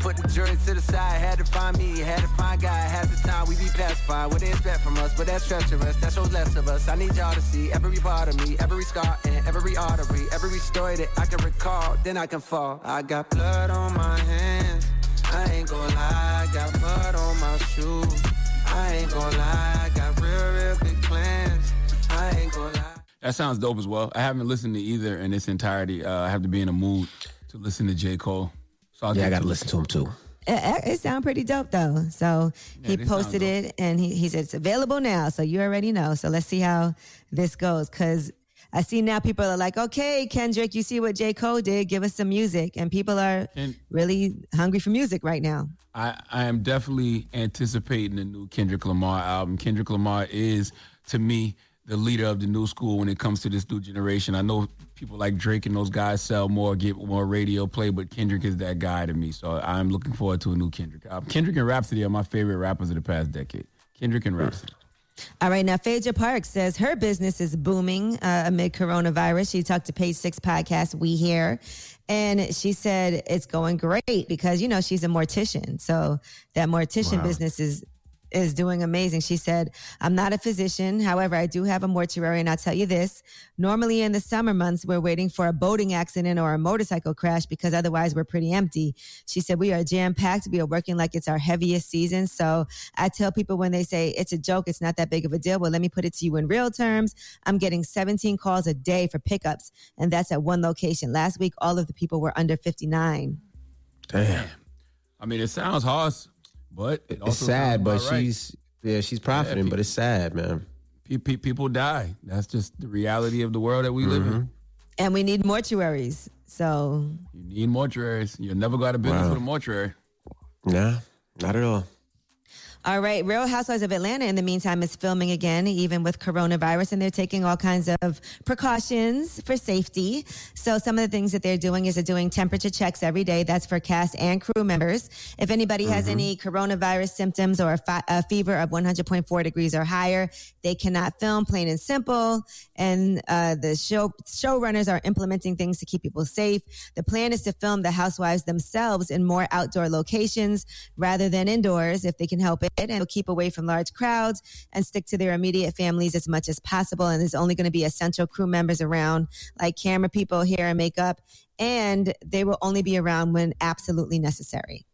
Put the jury to the side, had to find me, had to find God. Half the time we be pacified, what they expect from us, but that's treacherous, that shows less of us. I need y'all to see every part of me, every scar and every artery, every story that I can recall, then I can fall. I got blood on my hands, I ain't gonna lie, I got blood on my shoes. I ain't gonna lie, I got real, real big plans. I ain't gonna lie.
That sounds dope as well. I haven't listened to either in its entirety. Uh, I have to be in a mood to listen to J. Cole. So I'll
Yeah, I got to
to
listen to him too.
It, it sounded pretty dope though. So he posted it and he, he said it's available now. So you already know. So let's see how this goes. Cause I see now people are like, okay, Kendrick, you see what J. Cole did. Give us some music. And people are
And-
really hungry for music right now.
I, I am definitely anticipating the new Kendrick Lamar album. Kendrick Lamar is, to me, the leader of the new school when it comes to this new generation. I know people like Drake and those guys sell more, get more radio play, but Kendrick is that guy to me. So I'm looking forward to a new Kendrick album. Kendrick and Rapsody are my favorite rappers of the past decade. Kendrick and Rapsody.
All right, now Phaedra Parks says her business is booming uh, amid coronavirus. She talked to Page Six podcast, We Here, and she said it's going great because you know she's a mortician, so that mortician
Wow.
business is is doing amazing. She said, I'm not a physician. However, I do have a mortuary. And I'll tell you this normally in the summer months, we're waiting for a boating accident or a motorcycle crash because otherwise we're pretty empty. She said, We are jam packed. We are working like it's our heaviest season. So I tell people when they say it's a joke, it's not that big of a deal. Well, let me put it to you in real terms. I'm getting 17 calls a day for pickups, and that's at one location. Last week, all of the people were under 59.
Damn.
I mean, it sounds harsh, but it
It's sad, but
right.
she's yeah, she's profiting,
pe-
but it's sad, man.
Pe- pe- people die. That's just the reality of the world that we live
Mm-hmm.
in.
And we need mortuaries. So
You need mortuaries. You'll never go out of business
Wow.
with a mortuary.
Nah, not at all.
All right. Real Housewives of Atlanta, in the meantime, is filming again, even with coronavirus, and they're taking all kinds of precautions for safety. So, some of the things that they're doing is they're doing temperature checks every day. That's for cast and crew members. If anybody has
Mhm.
any coronavirus symptoms or a, fi- a fever of 100.4 degrees or higher, they cannot film, plain and simple. And uh, the show showrunners are implementing things to keep people safe. The plan is to film the housewives themselves in more outdoor locations rather than indoors if they can help it, and keep away from large crowds and stick to their immediate families as much as possible. And there's only going to be essential crew members around, like camera people, hair and makeup, and they will only be around when absolutely necessary.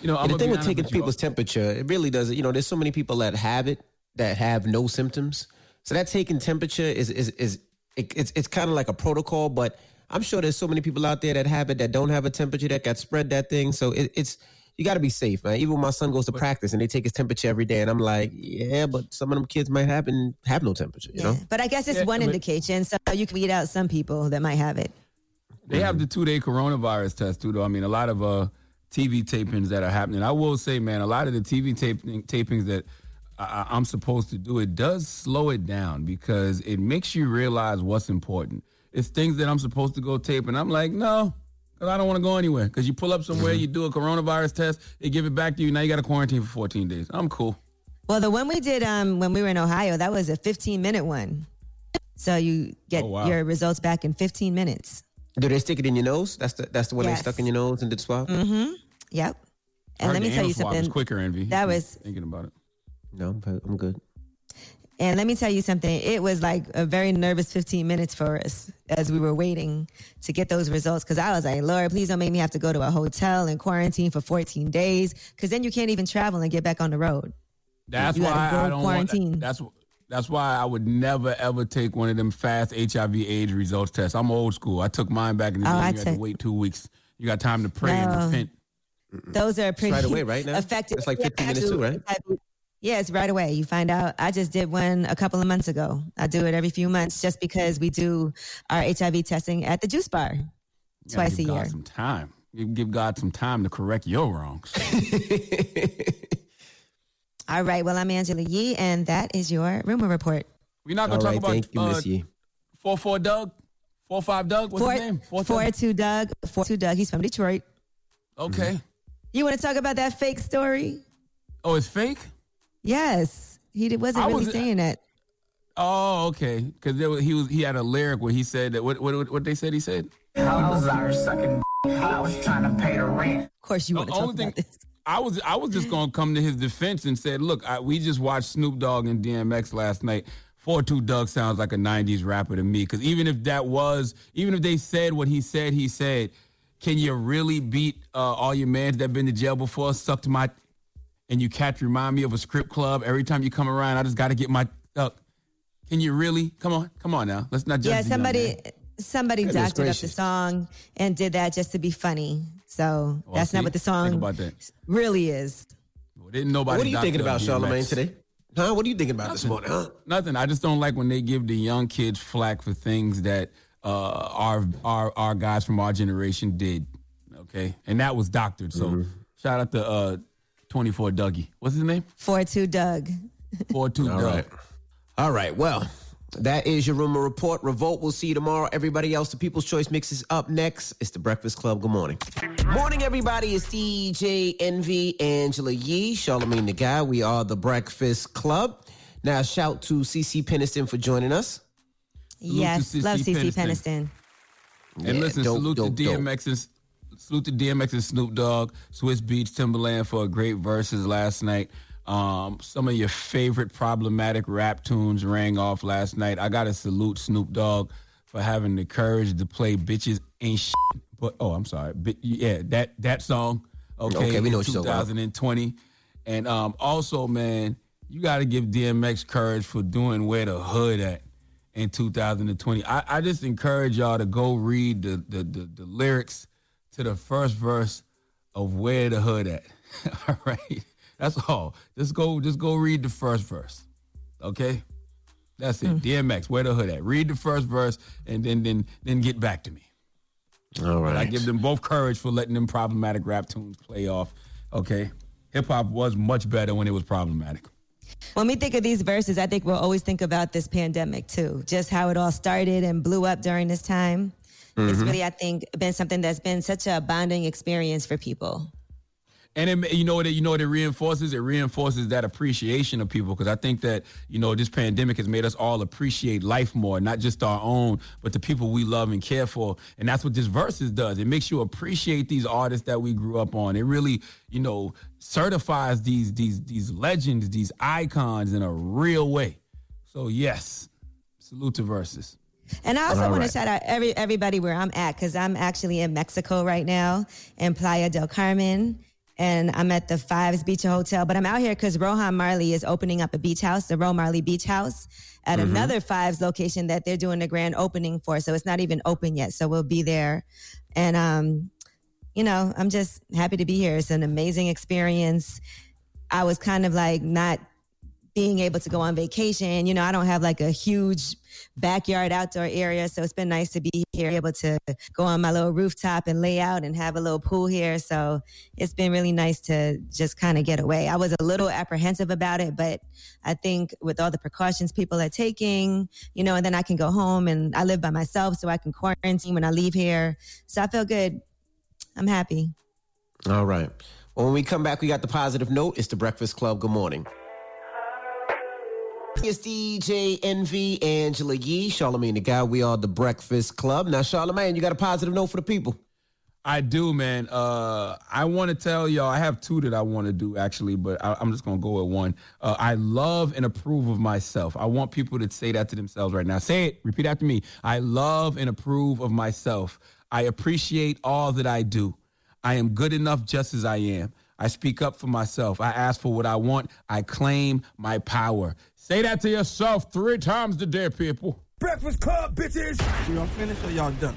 You know,
And the thing with taking people's temperature, it really does. You know, there's so many people that have it that have no symptoms. So that taking temperature is is is it, it's it's kind of like a protocol, but I'm sure there's so many people out there that have it that don't have a temperature that got spread that thing. So it, it's you got to be safe, man. Even when my son goes to practice and they take his temperature every day, and I'm like, yeah, but some of them kids might have and have no temperature. You know,
But I guess it's
Yeah,
one
but-
indication, so you can weed out some people that might have it.
They have the two day coronavirus test too, though. I mean, a lot of uh, TV tapings that are happening. I will say, man, a lot of the TV taping, tapings that I, I'm supposed to do, it does slow it down because it makes you realize what's important. It's things that I'm supposed to go tape, and I'm like, no, because I don't want to go anywhere. Because you pull up somewhere, you do a coronavirus test, they give it back to you. Now you got to quarantine for 14 days. I'm cool.
Well, the one we did um, when we were in Ohio, that was a 15 minute one. So you get
Oh, wow.
your results back in 15 minutes.
do they stick it in your nose? That's the that's the one
Yes.
they stuck in your nose and did swab.
Mm-hmm. Yep. And
Heard
let me tell you
anal swab was
something.
quicker, Envy.
That was
thinking about it.
No, I'm, I'm good.
And let me tell you something. It was like a very nervous 15 minutes for us as we were waiting to get those results. Cause I was like, Lord, please don't make me have to go to a hotel and quarantine for 14 days. Cause then you can't even travel and get back on the road.
That's
You
why I don't
quarantine.
want. That's that's why I would never ever take one of them fast HIV/AIDS results tests. I'm old school. I took mine back in the
Oh,
day.
I
You had to wait two weeks. You got time to pray
No.
and repent.
Those are pretty
right away, right now?
effective.
It's like 15 minutes too, right?
Yeah, it's right away. You find out. I just did one a couple of months ago. I do it every few months just because we do our HIV testing at the juice bar
You gotta
twice a
give God
year.
Some time. You give God some time to correct your wrongs.
All right. Well, I'm Angela Yee, and that is your rumor report.
We're not gonna talk
right,
about
thank you,
uh,
Miss Yee.
four four Doug, four five Doug. What's
four,
his name?
four two Dugg. Four two Dugg. He's from Detroit.
Okay.
You want to talk about that fake story?
Oh, it's fake.
Yes, he wasn't
I
really
was-
saying that.
Oh, okay. Because he was he had a lyric where he said that what what what they said he said.
I was out sucking I was trying to pay the rent.
Of course, you
want to talk about this. I was I was just gonna come to his defense and said, look, I, we just watched Snoop Dogg and DMX last night. Four Two Dugg sounds like a '90s rapper to me. Because even if that was, even if they said what he said, he said, can you really beat uh, all your mans that been to jail before? Suck to my, and you catch remind me of a script club every time you come around. I just got to get my duck. Can you really? Come on, come on now. Let's not judge.
Yeah, somebody somebody
Goodness
doctored up the song and did that just to be funny. So
Well,
that's
see,
not what the song
about that.
really is.
Well, didn't nobody.
What are you thinking about,
DMX.
Charlamagne, today? Huh? What are you thinking about this morning? Huh?
Nothing. I just don't like when they give the young kids flack for things that uh, our our our guys from our generation did. Okay, and that was doctored. So
Mm-hmm.
shout out to uh, twenty four Dougie. What's his name?
Four two Dugg.
Four two Dugg.
right. All right. Well, that is your rumor report. Revolt. We'll see you tomorrow. Everybody else, the People's Choice Mix is up next. It's the Breakfast Club. Good morning. Morning, everybody. It's DJ Envy, Angela Yee, Charlamagne the God. We are the Breakfast Club. Now, shout to CeCe Peniston for joining us.
yes, love CeCe
Peniston.
Peniston.
And
Yeah,
listen,
dope,
salute
dope,
to
dope.
Salute to DMX and Snoop Dogg, Swizz Beatz, Timbaland for a great verses last night. Um, some of your favorite problematic rap tunes rang off last night. I gotta salute Snoop Dogg for having the courage to play "Bitches Ain't Shit." But oh, I'm sorry, Bi- yeah, that that song. Okay,
Okay, we know
in
what you're talking about.
2020, and um, also, man, you got to give DMX courage for doing "Where the Hood At." in 2020. I, I just encourage y'all to go read the, the, the, the lyrics to the first verse of Where the Hood At. all right. That's all. Just go just go read the first verse. Okay? That's it. Hmm. DMX, Where the Hood At. Read the first verse and then then then get back to me.
All right.
But I give them both courage for letting them problematic rap tunes play off. Okay. hip hop was much better when it was problematic.
When we think of these verses, I think we'll always think about this pandemic too, just how it all started and blew up during this time. It's
Mhm.
really, I think, been something that's been such a bonding experience for people.
And it, you know what it, you know what it reinforces? It reinforces that appreciation of people because I think that you know this pandemic has made us all appreciate life more, not just our own, but the people we love and care for. And that's what this verses does. It makes you appreciate these artists that we grew up on. It really, you know, certifies these these these legends, these icons in a real way. So yes, salute to verses.
And I also
All
want
right.
to shout out every everybody where I'm at because I'm actually in Mexico right now in Playa del Carmen. And I'm at the Fives Beach Hotel, but I'm out here because Rohan Marley is opening up a beach house, the Ro Marley Beach House, at
Mhm.
another Fives location that they're doing a grand opening for. So it's not even open yet. So we'll be there. And, um, you know, I'm just happy to be here. It's an amazing experience. I was kind of like not being able to go on vacation. You know, I don't have like a huge backyard outdoor area. So it's been nice to be here, able to go on my little rooftop and lay out and have a little pool here. So it's been really nice to just kind of get away. I was a little apprehensive about it, but I think with all the precautions people are taking, you know, and then I can go home and I live by myself so I can quarantine when I leave here. So I feel good. I'm happy.
All right. When we come back, we got the positive note. It's the Breakfast Club. Good morning. It's DJ Envy, Angela Yee, Charlamagne the God. We are the Breakfast Club. Now, Charlamagne, you got a positive note for the people?
I do, man. Uh, I want to tell y'all, I have two that I want to do actually, but I, I'm just going to go with one. Uh, I love and approve of myself. I want people to say that to themselves right now. Say it, repeat after me. I love and approve of myself. I appreciate all that I do. I am good enough just as I am. I speak up for myself. I ask for what I want. I claim my power. Say that to yourself three times a day, people.
Breakfast Club, bitches. You all finished or y'all done?